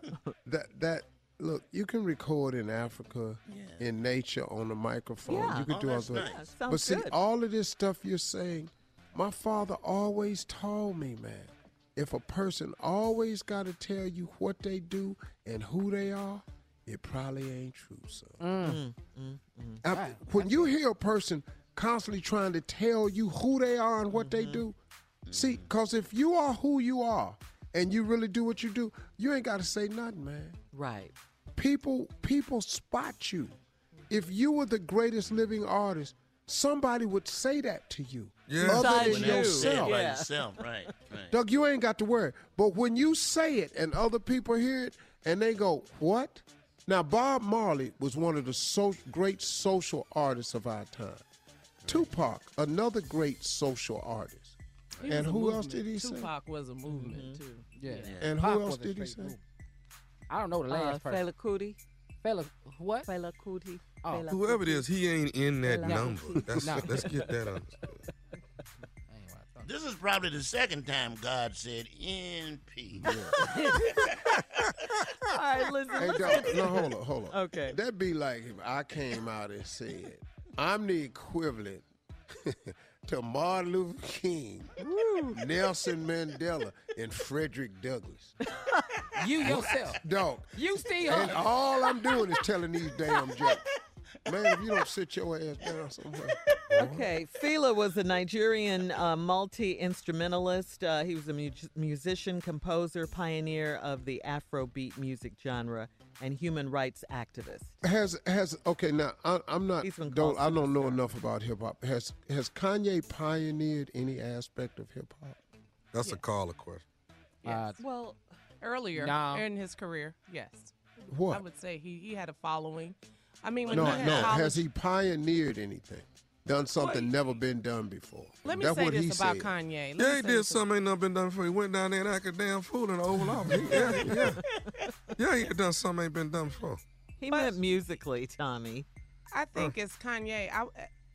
that that. Look, you can record in Africa, in nature, on a microphone. Yeah. You can Oh, do all that. nice. But see, good. all of this stuff you're saying, my father always told me, man. If a person always got to tell you what they do and who they are, it probably ain't true, son. Mm, mm, mm. I- Right. when you hear a person constantly trying to tell you who they are and what Mm-hmm. they do, see, because if you are who you are and you really do what you do, you ain't got to say nothing, man. Right. People, people spot you. If you were the greatest living artist, somebody would say that to you. Yeah. Other Besides than you. Say it yourself. Yeah. yourself, right? Right. Doug, you ain't got to worry. But when you say it and other people hear it and they go, what? Now, Bob Marley was one of the so- great social artists of our time. Tupac, another great social artist. He and was a who else did he say? Tupac was a movement too. Yeah. And Pac who else did he say? movement. I don't know the Uh, last person. Fela Kuti. Fela, what? Fela Kuti. Oh. Fela Whoever it Kuti. is, he ain't in that No. number. That's, No. Let's get that on. This is probably the second time God said NP. All right, listen. Hey, let's dog, no, hold on, hold on. Okay. That'd be like if I came out and said, I'm the equivalent to Martin Luther King, Nelson Mandela, and Frederick Douglass. You yourself. Dog. You still. And all I'm doing is telling these damn jokes. Man, if you don't sit your ass down somewhere. Okay, Fela was a Nigerian uh, multi instrumentalist. Uh, he was a mu- musician, composer, pioneer of the Afrobeat music genre. And human rights activist. Has has okay now I, I'm not He's been don't I don't know enough about hip hop. Has has Kanye pioneered any aspect of hip hop? That's a call caller question. Uh, yes. well, earlier no. in his career, yes. What? I would say he, he had a following. I mean, when No, he had no. college, Has he pioneered anything? Done something never been done before? let me That's say what he this about said. Kanye. Let Yeah, me he did this something ain't never been done before. He went down there and acted a damn fool in the Oval Office. He- Yeah, yeah. Yeah, he done something ain't been done before. He meant musically, Tommy. I think it's Kanye. I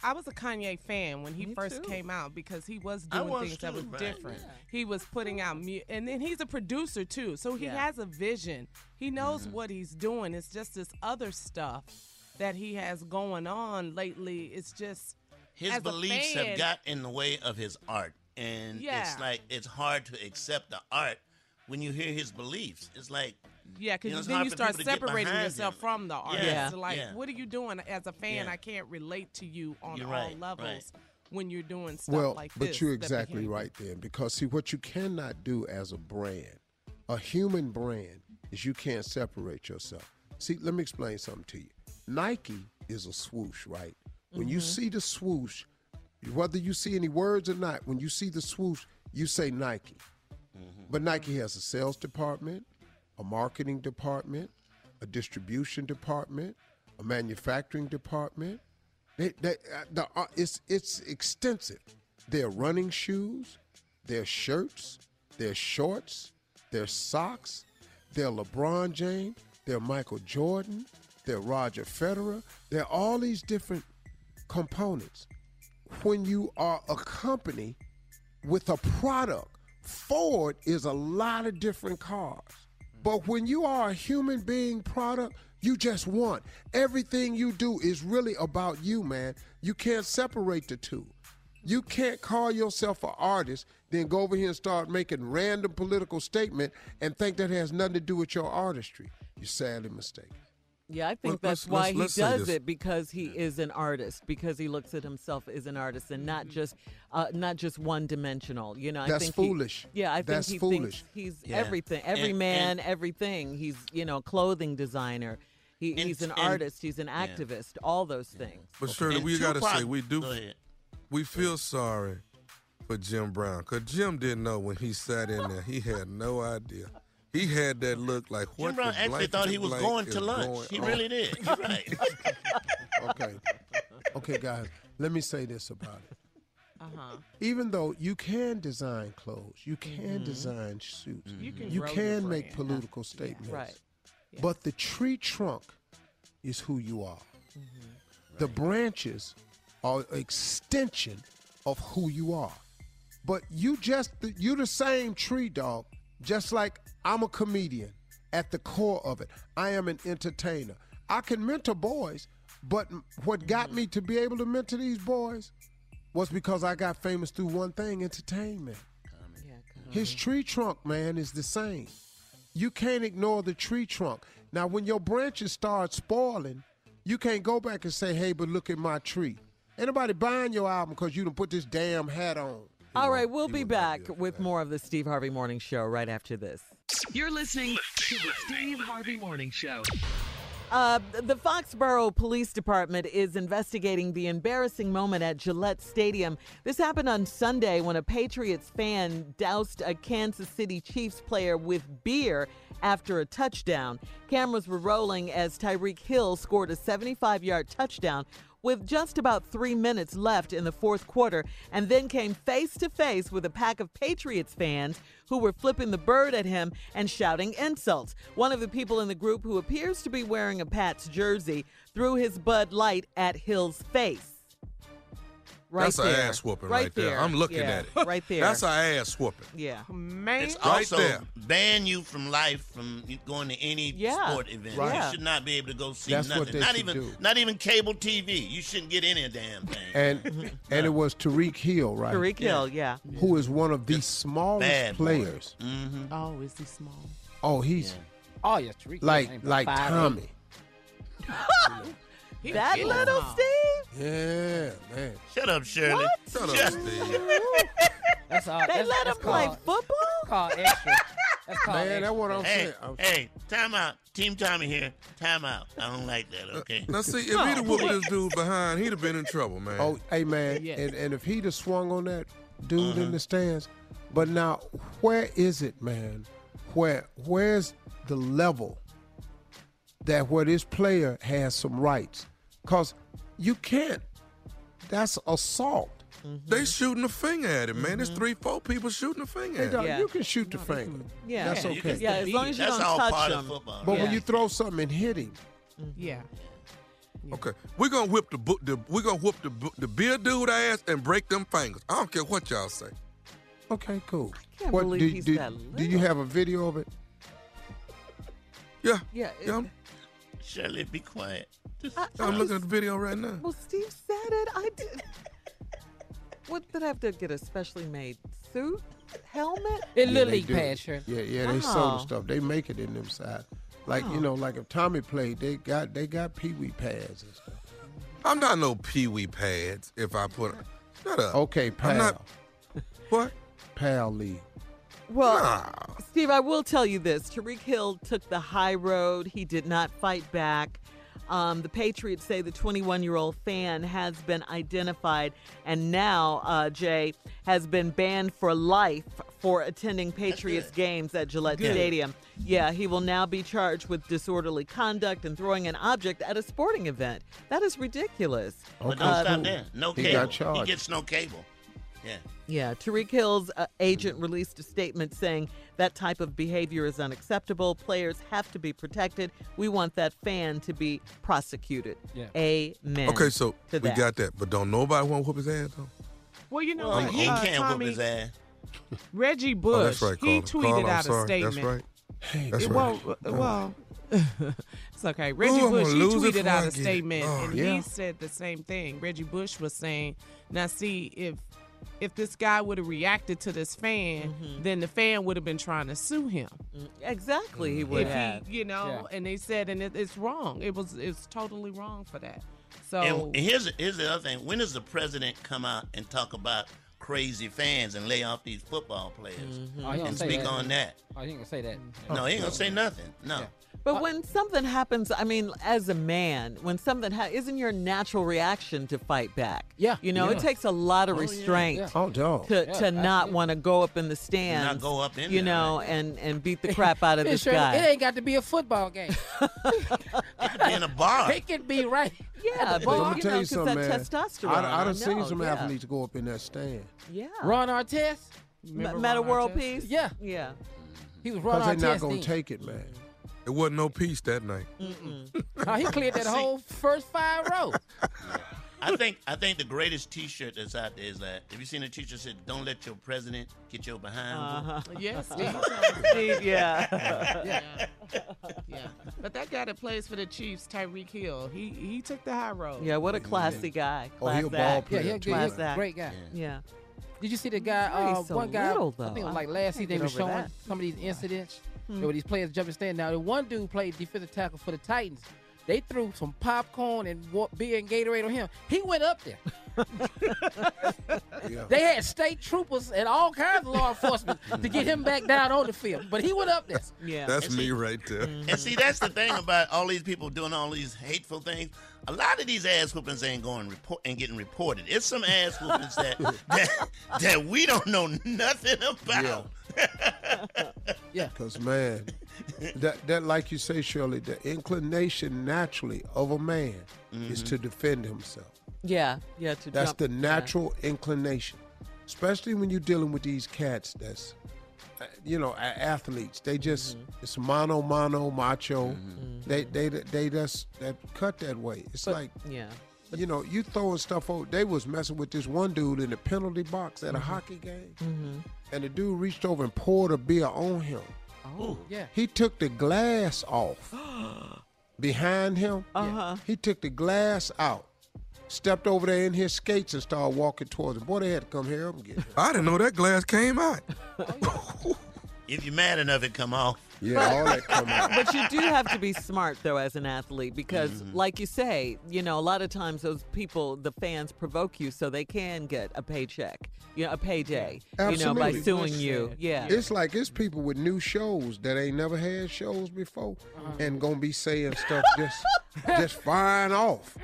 I was a Kanye fan when he Me first too. came out because he was doing was things that too, was right, different. yeah. He was putting out mu- and then he's a producer too, so he Yeah. has a vision. He knows Mm-hmm. what he's doing. It's just this other stuff that he has going on lately. It's just His as a beliefs fan- have got in the way of his art, and Yeah. it's like it's hard to accept the art when you hear his beliefs. It's like Yeah, because You know, then you start people to get separating yourself him. from the artist. Yeah, Like, yeah. what are you doing as a fan? Yeah. I can't relate to you on You're all right, levels right. when you're doing stuff Well, like but this. you're exactly behavior. right then, because see what you cannot do as a brand, a human brand, is you can't separate yourself. See, let me explain something to you. Nike is a swoosh, right? When you see the swoosh, whether you see any words or not, when you see the swoosh, you say Nike. But Nike has a sales department, a marketing department, a distribution department, a manufacturing department. They, they, uh, the, uh, it's it's extensive. They're running shoes, their shirts, their shorts, their socks, their LeBron James, their Michael Jordan, their Roger Federer. They're all these different components. When you are a company with a product, Ford is a lot of different cars. Mm. But when you are a human being product, you just want. Everything you do is really about you, man. You can't separate the two. You can't call yourself an artist, then go over here and start making random political statement and think that has nothing to do with your artistry. You're sadly mistaken. Yeah, I think Well, that's let's- why let's- he let's does it because he is an artist because he looks at himself as an artist and not just uh, not just one dimensional. You know, I That's think he- foolish. yeah, I That's think he foolish. thinks he's Yeah. everything, every And- man, and- everything. He's you know, clothing designer. He, And- he's an and- artist. He's an activist. All those things. But Shirley, And we got to say we do Go we feel sorry for Jim Brown because Jim didn't know when he sat in there. He had no idea. He had that look like what Jim Brown the actually thought he was going to lunch. going He on. really did. You're right. Okay. okay, guys, let me say this about it. Uh-huh. Even though you can design clothes, you can design suits, You can you can make brand. political statements. Right. But the tree trunk is who you are. The branches are an extension of who you are. But you just you the same tree dog, just like I'm a comedian at the core of it. I am an entertainer. I can mentor boys, but what got me to be able to mentor these boys was because I got famous through one thing, entertainment. His tree trunk, man, is the same. You can't ignore the tree trunk. Now, when your branches start spoiling, you can't go back and say, hey, but look at my tree. Anybody buying your album because you done put this damn hat on. All right, we'll be back with more of the Steve Harvey Morning Show right after this. You're listening to the Steve Harvey Morning Show. Uh, the Foxborough Police Department is investigating the embarrassing moment at Gillette Stadium. This happened on Sunday when a Patriots fan doused a Kansas City Chiefs player with beer after a touchdown. Cameras were rolling as Tyreek Hill scored a 75 yard touchdown with just about three minutes left in the fourth quarter, and then came face to face with a pack of Patriots fans who were flipping the bird at him and shouting insults. One of the people in the group, who appears to be wearing a Pats jersey, threw his Bud Light at Hill's face. Right That's there. an ass whooping right, right, there. I'm looking Yeah, at it. Right there. That's an ass whooping. yeah. Man, It's Right also there. ban you from life from going to any Yeah. sport event. Right. You should not be able to go see That's what nothing. they not even do. not even cable TV. You shouldn't get any damn thing. And and it was Tyreek Hill, right? Tyreek Hill, yeah. Who is one of the smallest Bad players. mm-hmm. oh, is he small? Oh, he's Oh, yes, Tyreek. like like Tommy. He That was little small. Steve? Yeah, man. Shut up, Shirley. Shut up, Shut- Steve. That's all. They that's, let him that's play called, football? Called extra. That's called Man, extra. that's what I'm Hey, saying. I'm- hey, time out. Team Tommy here. Time out. I don't like that. Okay. Now see, if he'd have whooped this dude behind, he'd have been in trouble, man. Oh, hey man, Yes. and, and if he'd have swung on that dude Uh-huh. in the stands, but now where is it, man? Where where's the level that where this player has some rights? Cause you can't. That's assault. They shooting a finger at him, man. There's mm-hmm. three, four people shooting a finger Hey, at dog, him. you can shoot the finger. Yeah. That's okay. can Yeah, as long as you That's don't all touch part him. of football. But when you throw something and hit him, mm-hmm. Yeah. Okay, we're gonna whip the, bu- the we're gonna whip the bu- the beer dude ass and break them fingers. I don't care what y'all say. okay, cool. I can't what, believe do, he's do, that do you have a video of it? Yeah, Yeah. it- yeah. Shirley, be quiet. Just- I- I'm looking at the video right now. Well, Steve said it. I did. What did I have to get a specially made suit, helmet? It Yeah, little they league do. pass, Shirley. Yeah, yeah, they sold the oh. stuff. They make it in them side. Like Oh. you know, like if Tommy played, they got they got pee wee pads and stuff. I'm not no pee wee pads. If I put, shut up. Okay, pal. I'm not. What? Pal league. Well, Steve, I will tell you this: Tyreek Hill took the high road. He did not fight back. Um, the Patriots say the 21-year-old fan has been identified, and now uh, Jay has been banned for life for attending Patriots games at Gillette Good. Stadium. Yeah, he will now be charged with disorderly conduct and throwing an object at a sporting event. That is ridiculous. But don't Uh, stop there. No He cable. got charged. He gets no cable. Yeah. Yeah, Tyreek Hill's uh, agent released a statement saying that type of behavior is unacceptable. Players have to be protected. We want that fan to be prosecuted. Yeah. Amen. Okay, so to we that. got that, but don't nobody want to whoop his ass though. Well, you know, Well, what, he uh, can't Tommy, whoop his ass. Reggie Bush, oh, that's right, he tweeted Carl, out sorry. a statement. That's right. That's It- right. well, well, it's okay. Reggie Ooh, Bush, he tweeted out a statement, Oh, and yeah. he said the same thing. Reggie Bush was saying, "Now, see if." If this guy would have reacted to this fan, Mm-hmm. then the fan would have been trying to sue him. Exactly, he would if have. he, you know, and they said, and it, it's wrong. It was, it's totally wrong for that. So And, and here's here's the other thing. When does the president come out and talk about crazy fans and lay off these football players Mm-hmm. Oh, and speak that. on that? Oh, he ain't gonna say that. No, he ain't gonna say nothing. No. But when something happens, I mean, as a man, when something ha- isn't your natural reaction to fight back? Yeah, You know, yeah. it takes a lot of Oh, yeah. restraint Yeah. Oh, dog. to, Yeah, to not want to go up in the stands. go up in You there, know, right. and, and beat the crap out of It this sure- guy. It ain't got to be a football game. It could be in a bar. it can be right. Yeah, at the but bar. Let me you know, you 'cause something, man. testosterone, I, I I done seen some yeah. athletes go up in that stand Yeah. Ron Artest. Remember M- Metta Ron World Artest? Peace? Yeah. Yeah. He was Ron because they're not gonna take it, man. It wasn't no peace that night. Oh, he cleared that whole first five row. I think I think the greatest T-shirt that's out there is that. Have you seen a T-shirt that said, "Don't let your president get your behind"? Uh-huh. Yes, Steve. Steve, yeah. yeah, yeah. But that guy that plays for the Chiefs, Tyreek Hill, he he took the high road. Yeah, what a classy guy. Oh, he a ball act. player, Yeah, he'll too, get he's a act. great guy. Yeah. Did you see the guy? Uh, he's so one guy. little, I think it was like last season. can't They get were over showing that. some of these incidents Hmm. where these players jumping stand. Now, the one dude played defensive tackle for the Titans. They threw some popcorn and beer and Gatorade on him. He went up there. Yeah. They had state troopers and all kinds of law enforcement to get him back down on the field, but he went up there. Yeah. That's And me see- right there. And see, that's the thing about all these people doing all these hateful things. A lot of these ass whoopings ain't going report and getting reported. It's some ass whoopings that, that that we don't know nothing about. Yeah. Because man, that that like you say, Shirley, the inclination naturally of a man is to mm-hmm. defend himself. Yeah. Yeah. To That's jump. the yeah. natural inclination, especially when you're dealing with these cats. That's uh, you know athletes. They just mm-hmm. it's mono mono macho. Mm-hmm. Mm-hmm. They they they just that cut that way. It's But- like Yeah. you know you throwing stuff over. They was messing with this one dude in the penalty box at a hockey game, and the dude reached over and poured a beer on him. Oh, yeah. He took the glass off behind him. Uh-huh. He took the glass out, stepped over there in his skates and started walking towards him. Boy, they had to come here up and get him. I didn't know that glass came out. If you're mad enough, it come off. Yeah, all that come out. But you do have to be smart though as an athlete because, Mm-hmm. like you say, you know, a lot of times those people, the fans, provoke you so they can get a paycheck, you know, a payday, Absolutely. you know, by Absolutely. suing you. Yeah. It's like it's people with new shows that ain't never had shows before Uh-huh. and gonna be saying stuff just just fine off.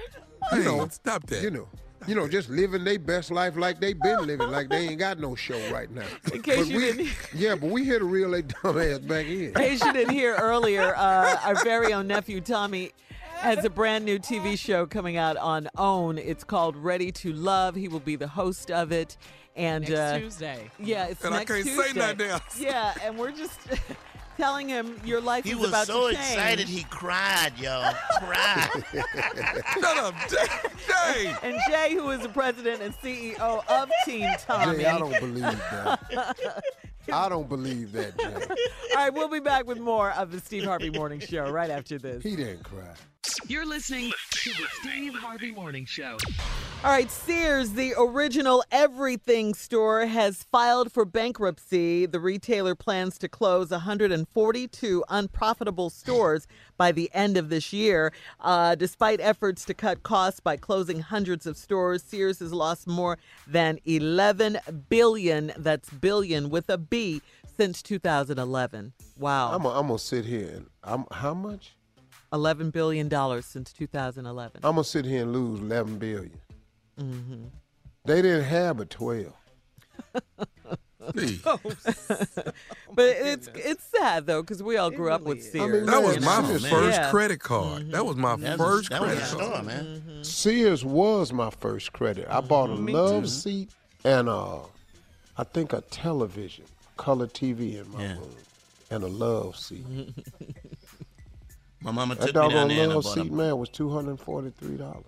You know, stop that. You know. You know, just living their best life like they been living, like they ain't got no show right now. In case But you we, didn't- Yeah, but we here to reel they dumb ass back in. In case you didn't hear earlier, uh, our very own nephew Tommy has a brand new TV show coming out on OWN. It's called Ready to Love. He will be the host of it. And Next uh, Tuesday. Yeah, it's And I next can't say Tuesday. nothing else. Yeah, and we're just telling him your life He is was about so to change. excited he cried, y'all. Cried. Shut up, Jay. And Jay, who is the president and CEO of Team Tommy. Jay, I don't believe that. I don't believe that, Jay. All right, we'll be back with more of the Steve Harvey Morning Show right after this. He didn't cry. You're listening to the Steve Harvey Morning Show. All right, Sears, the original everything store, has filed for bankruptcy. The retailer plans to close 142 unprofitable stores by the end of this year. Uh, despite efforts to cut costs by closing hundreds of stores, Sears has lost more than 11 billion, that's billion with a B, since 2011. Wow. I'm gonna I'm gonna sit here and I'm how much? 11 billion dollars since 2011. I'm gonna sit here and lose 11 billion. Mm-hmm. They didn't have a 12. but it's it's sad though because we all grew up with Sears. That was my know? first Yeah. credit card. That was my That was- first that was credit a card. store, man. Sears was my first credit. I bought a love too. seat and uh, I think a television, color TV in my Yeah. room, and a love seat. My mama that took me down doggone there and I seat, a man, was two hundred and forty-three dollars.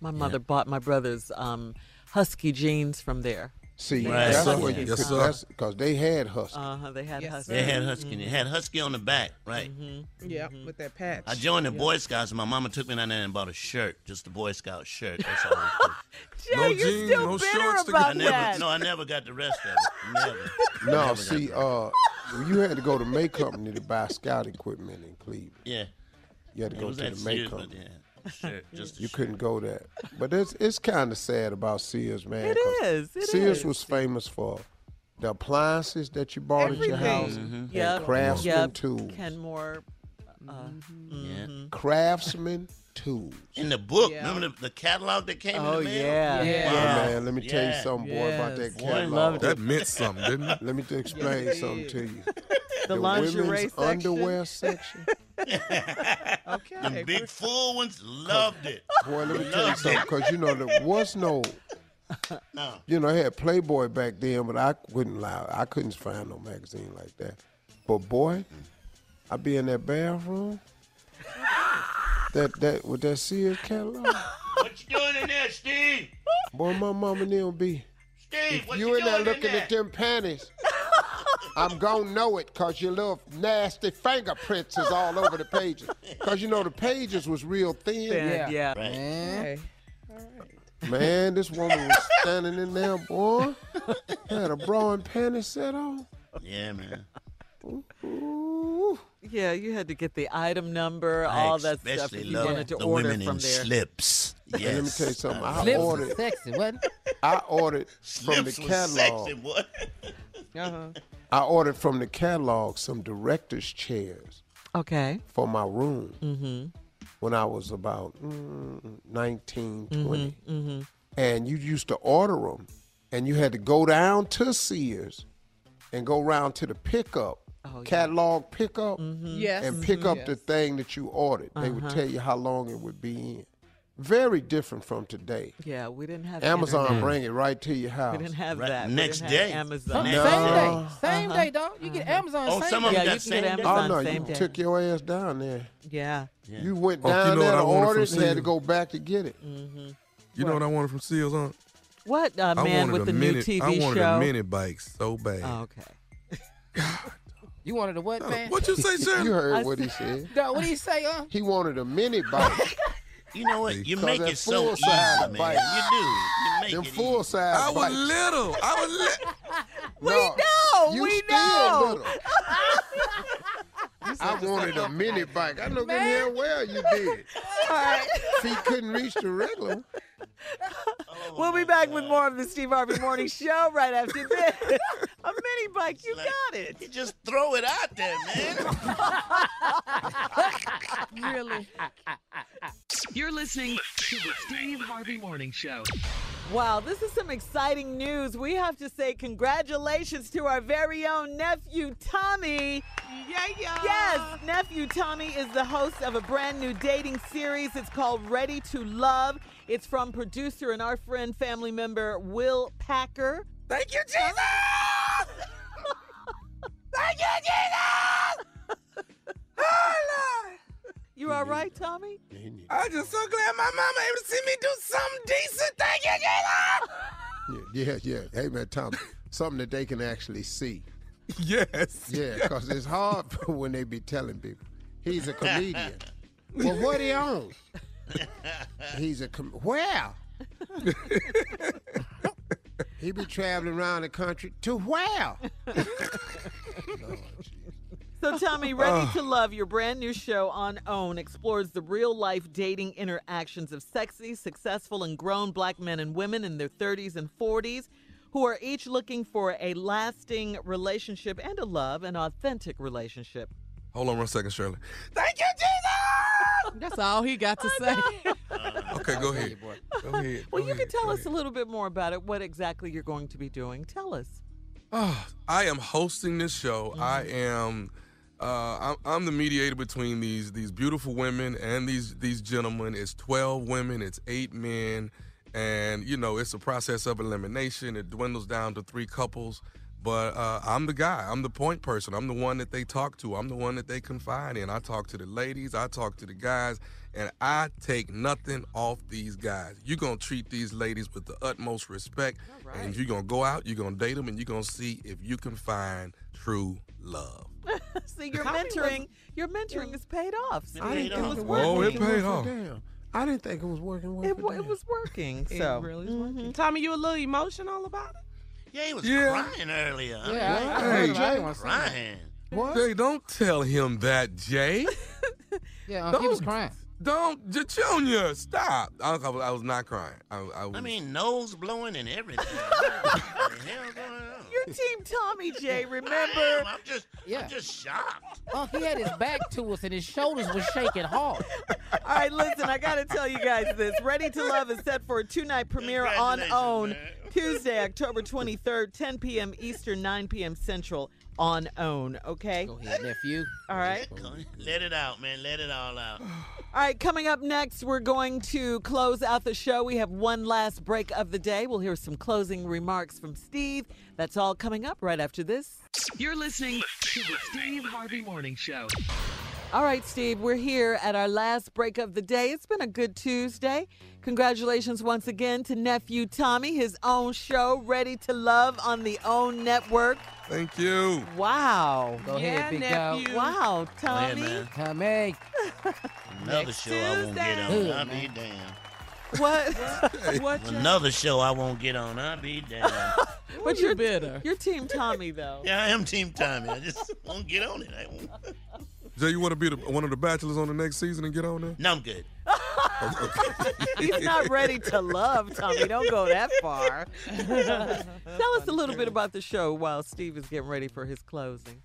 My mother bought my brother's um, husky jeans from there. See, Right. that's Yes, what you Yes, could. sir. That's because they had husky. Uh huh. They had husky. They had husky. It had husky on the back, right? Yeah, with that patch. I joined the Yeah. Boy Scouts, and my mama took me down there and bought a shirt, just a Boy Scout shirt. That's all. Jay, No you're jeans, still no bitter shorts to I never, that. no, I never got the rest of it. Never. No, Never see, uh, you had to go to May Company to buy scout equipment in Cleveland. yeah. You had to It go to the May Company. yeah, shirt, just You shirt. couldn't go there. But it's it's kind of sad about Sears, man. It is. it Sears is. was famous for the appliances that you bought at your house Everything. and Yep. craftsman yep. tools. Kenmore. Uh, mm-hmm. Yeah. Mm-hmm. Craftsman tools. In the book, Yeah. remember the, the catalog that came Oh, in the mail? yeah. Yeah. Yeah, Wow. man, let me tell you something, boy, about that Yes. Boy, catalog. loved That meant something, didn't it? Let me t- explain Yes, something to you. the lingerie women's section. underwear section. Okay. The big full ones loved it. Boy, let me tell you something, because you know there was no, No. you know, I had Playboy back then, but I wouldn't lie, I couldn't find no magazine like that. But boy, I'd be in that bathroom, that that with that Sears catalog. What you doing in there, Steve? Boy, my mama and them be. Steve, If what you you in there doing in looking there? at them panties, I'm gonna know it because your little nasty fingerprints is all over the pages. Because you know the pages was real thin. Yeah. yeah. Right. Okay. Man, this woman was standing in there, boy. Had a bra and panties set on. Yeah, man. Ooh. Yeah, you had to get the item number, I all that stuff especially if you wanted to the order women from in there. slips. Yes. And let me tell you something. I Slips ordered. was sexy, wasn't it? I ordered from the Slips was catalog. sexy, boy. Uh-huh. I ordered from the catalog some director's chairs Okay. for my room Mm-hmm. when I was about mm, 19, 20. Mm-hmm. And you used to order them, and you had to go down to Sears and go around to the pickup, Oh, yeah. catalog pickup, Yes. and pick up yes. the thing that you ordered. They would Uh-huh. tell you how long it would be in. Very different from today. Yeah, we didn't have Amazon internet. bring it right to your house. We didn't have Right, that. Next day. Amazon. Same No. day. Same Uh-huh. day, dog. You get Amazon Oh, same some of day. them Yeah, got you can same day? Oh no, you day. took your ass down there. Yeah. Yeah. You went Oh, you down know there what to order and had to go back to get it. Mm-hmm. You know what I wanted from Seals on? What uh, man with the mini, new TV show? I wanted show? a mini bike so bad. Oh, okay. You wanted a what, man? What you say, sir? You heard I what he said. Dog, what do you say, huh? He wanted a mini bike. You know what? You Because make it so easy, full-size man. bike. You do. You make Them it full size I was bikes. little. I was little. We no, know. You we still know. little. I wanted a mini bike. I know good hell well you did. All right. Feet couldn't reach the regular. One. We'll be back with more of the Steve Harvey Morning Show right after this. A mini bike, you got it. You just throw it out there, man. really? You're listening to the Steve Harvey Morning Show. Wow, this is some exciting news. We have to say congratulations to our very own nephew, Tommy. Yeah, yeah. Yes, nephew Tommy is the host of a brand new dating series. It's called Ready to Love. It's from producer and our friend, family member, Will Packer. Thank you, Jesus! Thank you, Jesus! oh, Lord. You all right, Tommy? I'm just so glad my mama able to see me do something decent. Thank you, Jesus! Yeah, yeah, yeah. Hey, man, Tommy, something that they can actually see. Yes. Yeah, because it's hard when they be telling people. He's a comedian. well, what he on? He's a com- where? he be traveling around the country to where? So, Tommy, Ready to Love, your brand new show on OWN, explores the real life dating interactions of sexy, successful, and grown black men and women in their 30s and 40s who are each looking for a lasting relationship and a love, an authentic relationship. Hold on one second, Shirley. Thank you, Jesus! That's all he got to say. Okay, go ahead. Go ahead. Well, go you ahead, can tell go us ahead. a little bit more about it, what exactly you're going to be doing. Tell us. Ah, I am hosting this show. I am. Uh, I'm, I'm the mediator between these these beautiful women and these these gentlemen. It's twelve women. It's eight men, and you know it's a process of elimination. It dwindles down to three couples. But uh, I'm the guy. I'm the point person. I'm the one that they talk to. I'm the one that they confide in. I talk to the ladies. I talk to the guys, and I take nothing off these guys. You're gonna treat these ladies with the utmost respect, and if you're gonna go out, you're gonna date them, and you're gonna see if you can find true love. See, your Tommy was- mentoring, your mentoring is paid off. See, I didn't it think was it working. Oh, it paid off. Damn. I didn't think it was working. well It, for it was working. It So, really is mhm. working. Tommy, you a little emotional about it? Yeah, he was Yeah. crying earlier. I Yeah, I, I Hey, heard. Jay. I wanna say that. crying. What? Jay, don't tell him that, Jay. Yeah, um, he was crying. Don't, J- Junior, stop. I, I was- I was not crying. I, I, was, I mean, nose blowing and everything. what the hell going on? Your team Tommy J, remember? am. I'm just, Yeah. I'm just shocked. Oh, he had his back to us and his shoulders were shaking hard. All right, listen, I got to tell you guys this. Ready to Love is set for a two night premiere on OWN man. Tuesday, October 23rd, 10 p.m. Eastern, 9 p.m. Central on OWN, okay? Go ahead, nephew. All right. Let it out, man. Let it all out. All right, coming up next, we're going to close out the show. We have one last break of the day. We'll hear some closing remarks from Steve. That's all coming up right after this. You're listening to the Steve Harvey Morning Show. All right, Steve, we're here at our last break of the day. It's been a good Tuesday. Congratulations once again to nephew Tommy, his own show, Ready to Love on the OWN network. Thank you. Wow. Go Yeah, ahead, big dog. nephew. Wow, Go ahead, Tommy. man. Tommy. Another Next show I won't get on. Tuesday. I'll be damned. what? What you, Another show I won't get on. I'll be damned. but you you're bitter? You're Team Tommy, though. yeah, I am Team Tommy. I just won't get on it. I. Jay, you want to be the, one of the bachelors on the next season and get on there? No, I'm good. He's not ready to love, Tommy. Don't go that far. Tell us a little bit about the show while Steve is getting ready for his closing.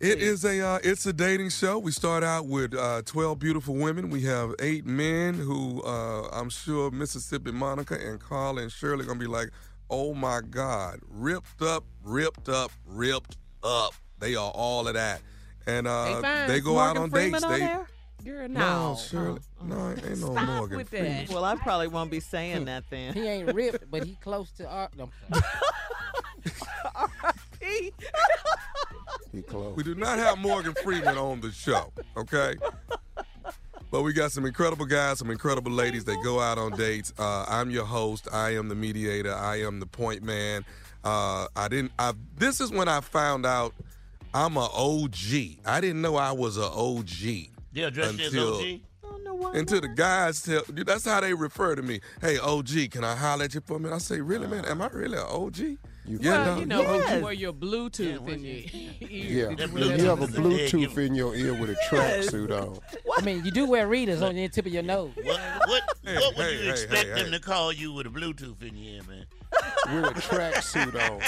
It is a uh, it's a dating show. We start out with uh, twelve beautiful women. We have eight men who uh, I'm sure Mississippi Monica and Carl and Shirley gonna be like, oh my God, ripped up, ripped up, ripped up. They are all of that, and uh, They they go Morgan out on Freeman dates. on they there? Girl, no, no. Shirley, no, ain't no Stop Morgan with Freeman. that. Well, I probably won't be saying that then. He ain't ripped, but he close to our. No, I'm sorry. Pete. He close. We do not have Morgan Freeman on the show, okay? But we got some incredible guys, some incredible ladies that go out on dates. Uh, I'm your host. I am the mediator. I am the point man. Uh, I didn't. I, this is when I found out I'm a OG. I didn't know I was a OG. They'll dress you as Until- OG. Until the guys tell, that's how they refer to me. Hey, OG, can I holler at you for a minute? I say, really, man? Am I really an OG? You well, feel you know, when Yes. you wear your Bluetooth in your Yeah, ear. You have a is a dead Bluetooth in your ear with a tracksuit on. I mean, you do wear readers on the tip of your nose. What what, Hey, what would hey, you hey, expect hey, them hey. to call you with a Bluetooth in your ear, man? With a tracksuit on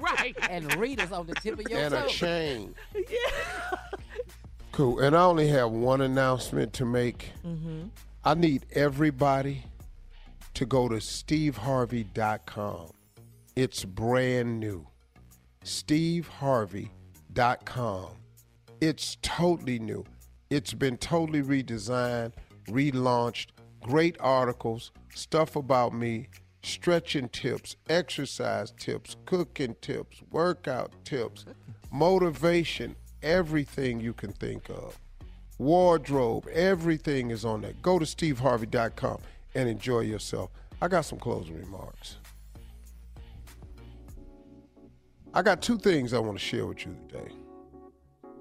right. And readers on the tip of your and a toe. chain. Cool. And I only have one announcement to make. Mm-hmm. I need everybody to go to steveharvey.com. It's brand new. steveharvey.com. It's totally new. It's been totally redesigned, relaunched, great articles, stuff about me, stretching tips, exercise tips, cooking tips, workout tips, motivation, everything you can think of. Wardrobe, everything is on there. Go to steveharvey.com and enjoy yourself. I got some closing remarks. I got two things I want to share with you today.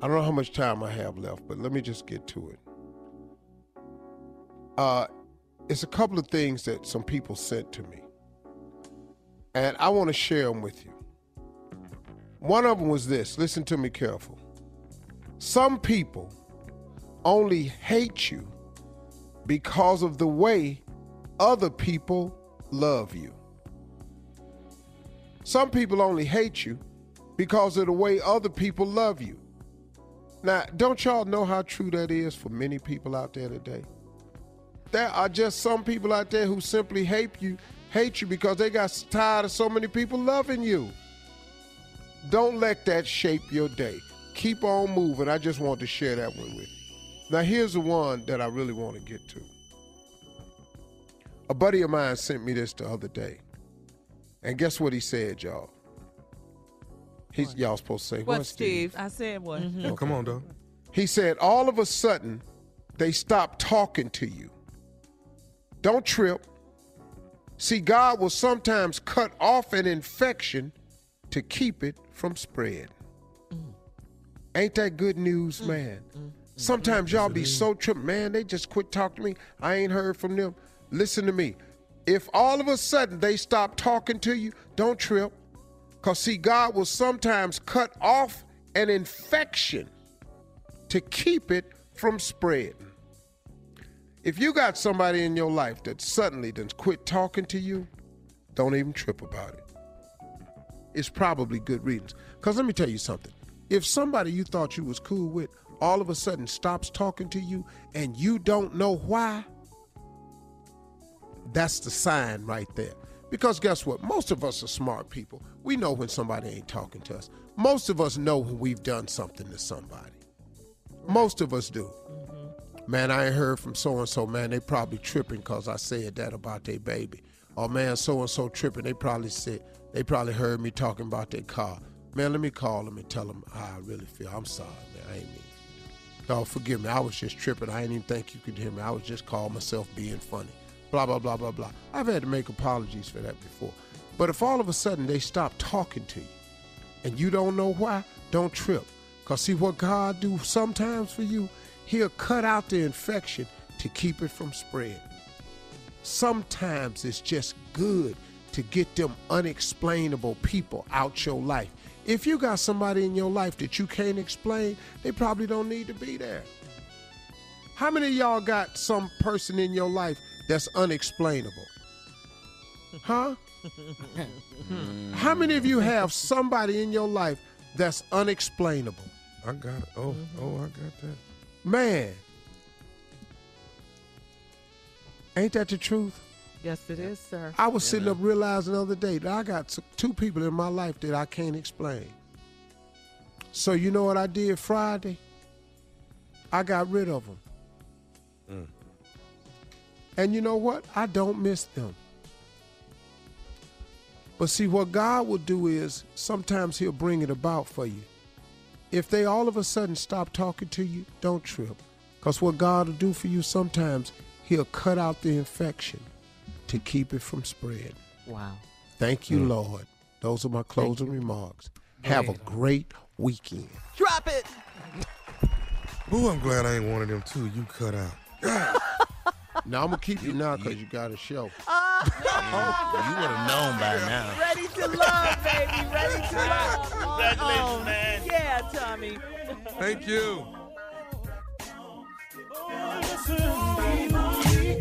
I don't know how much time I have left, but let me just get to it. Uh, it's a couple of things that some people sent to me, and I want to share them with you. One of them was this listen to me careful. Some people only hate you because of the way other people love you. Some people only hate you because of the way other people love you. Now, don't y'all know how true that is for many people out there today? There are just some people out there who simply hate you, hate you because they got tired of so many people loving you. Don't let that shape your day. Keep on moving. I just want to share that one with you. Now, here's the one that I really want to get to. A buddy of mine sent me this the other day. And guess what he said, y'all? He's y'all supposed to say What, what, Steve? I said what? Yeah, come on, dog. He said, all of a sudden, they stop talking to you. Don't trip. See, God will sometimes cut off an infection to keep it from spread. Mm. Ain't that good news, mm. man? Mm. Sometimes y'all be so tripped, man, they just quit talking to me. I ain't heard from them. Listen to me. If all of a sudden they stop talking to you, don't trip. Because, see, God will sometimes cut off an infection to keep it from spreading. If you got somebody in your life that suddenly does quit talking to you, don't even trip about it. It's probably good reasons. Because let me tell you something. If somebody you thought you was cool with all of a sudden stops talking to you and you don't know why, that's the sign right there. Because guess what? Most of us are smart people. We know when somebody ain't talking to us. Most of us know when we've done something to somebody. Most of us do. Man, I ain't heard from so and so. Man, they probably tripping because I said that about their baby. Or man, so and so tripping. They probably said they probably heard me talking about their car. Man, let me call them and tell them how I really feel. I'm sorry, man. I ain't mean. Dog, forgive me. I was just tripping. I didn't even think you could hear me. I was just calling myself being funny. Blah blah blah blah blah. I've had to make apologies for that before. But if all of a sudden they stop talking to you, and you don't know why, don't trip. Cause see what God do sometimes for you, He'll cut out the infection to keep it from spreading. Sometimes it's just good to get them unexplainable people out your life. If you got somebody in your life that you can't explain, they probably don't need to be there. How many of y'all got some person in your life that's unexplainable? Huh? How many of you have somebody in your life that's unexplainable? I got it. Oh, oh, I got that. Man, ain't that the truth? Yes, it is, sir. I was sitting up realizing the other day that I got two people in my life that I can't explain. So you know what I did Friday? I got rid of them. Mm. And you know what? I don't miss them. But see, what God will do is sometimes He'll bring it about for you. If they all of a sudden stop talking to you, don't trip. Because what God will do for you sometimes, He'll cut out the infection to keep it from spreading. Wow. Thank you, mm. Lord. Those are my closing remarks. Have a great weekend. Drop it. Ooh, I'm glad I ain't one of them too. You cut out. Now I'm gonna keep you now because you got a show. Ah. You would have known by now. Ready to love, baby. Ready to love. Congratulations, Oh, man. Yeah, Tommy. Thank you.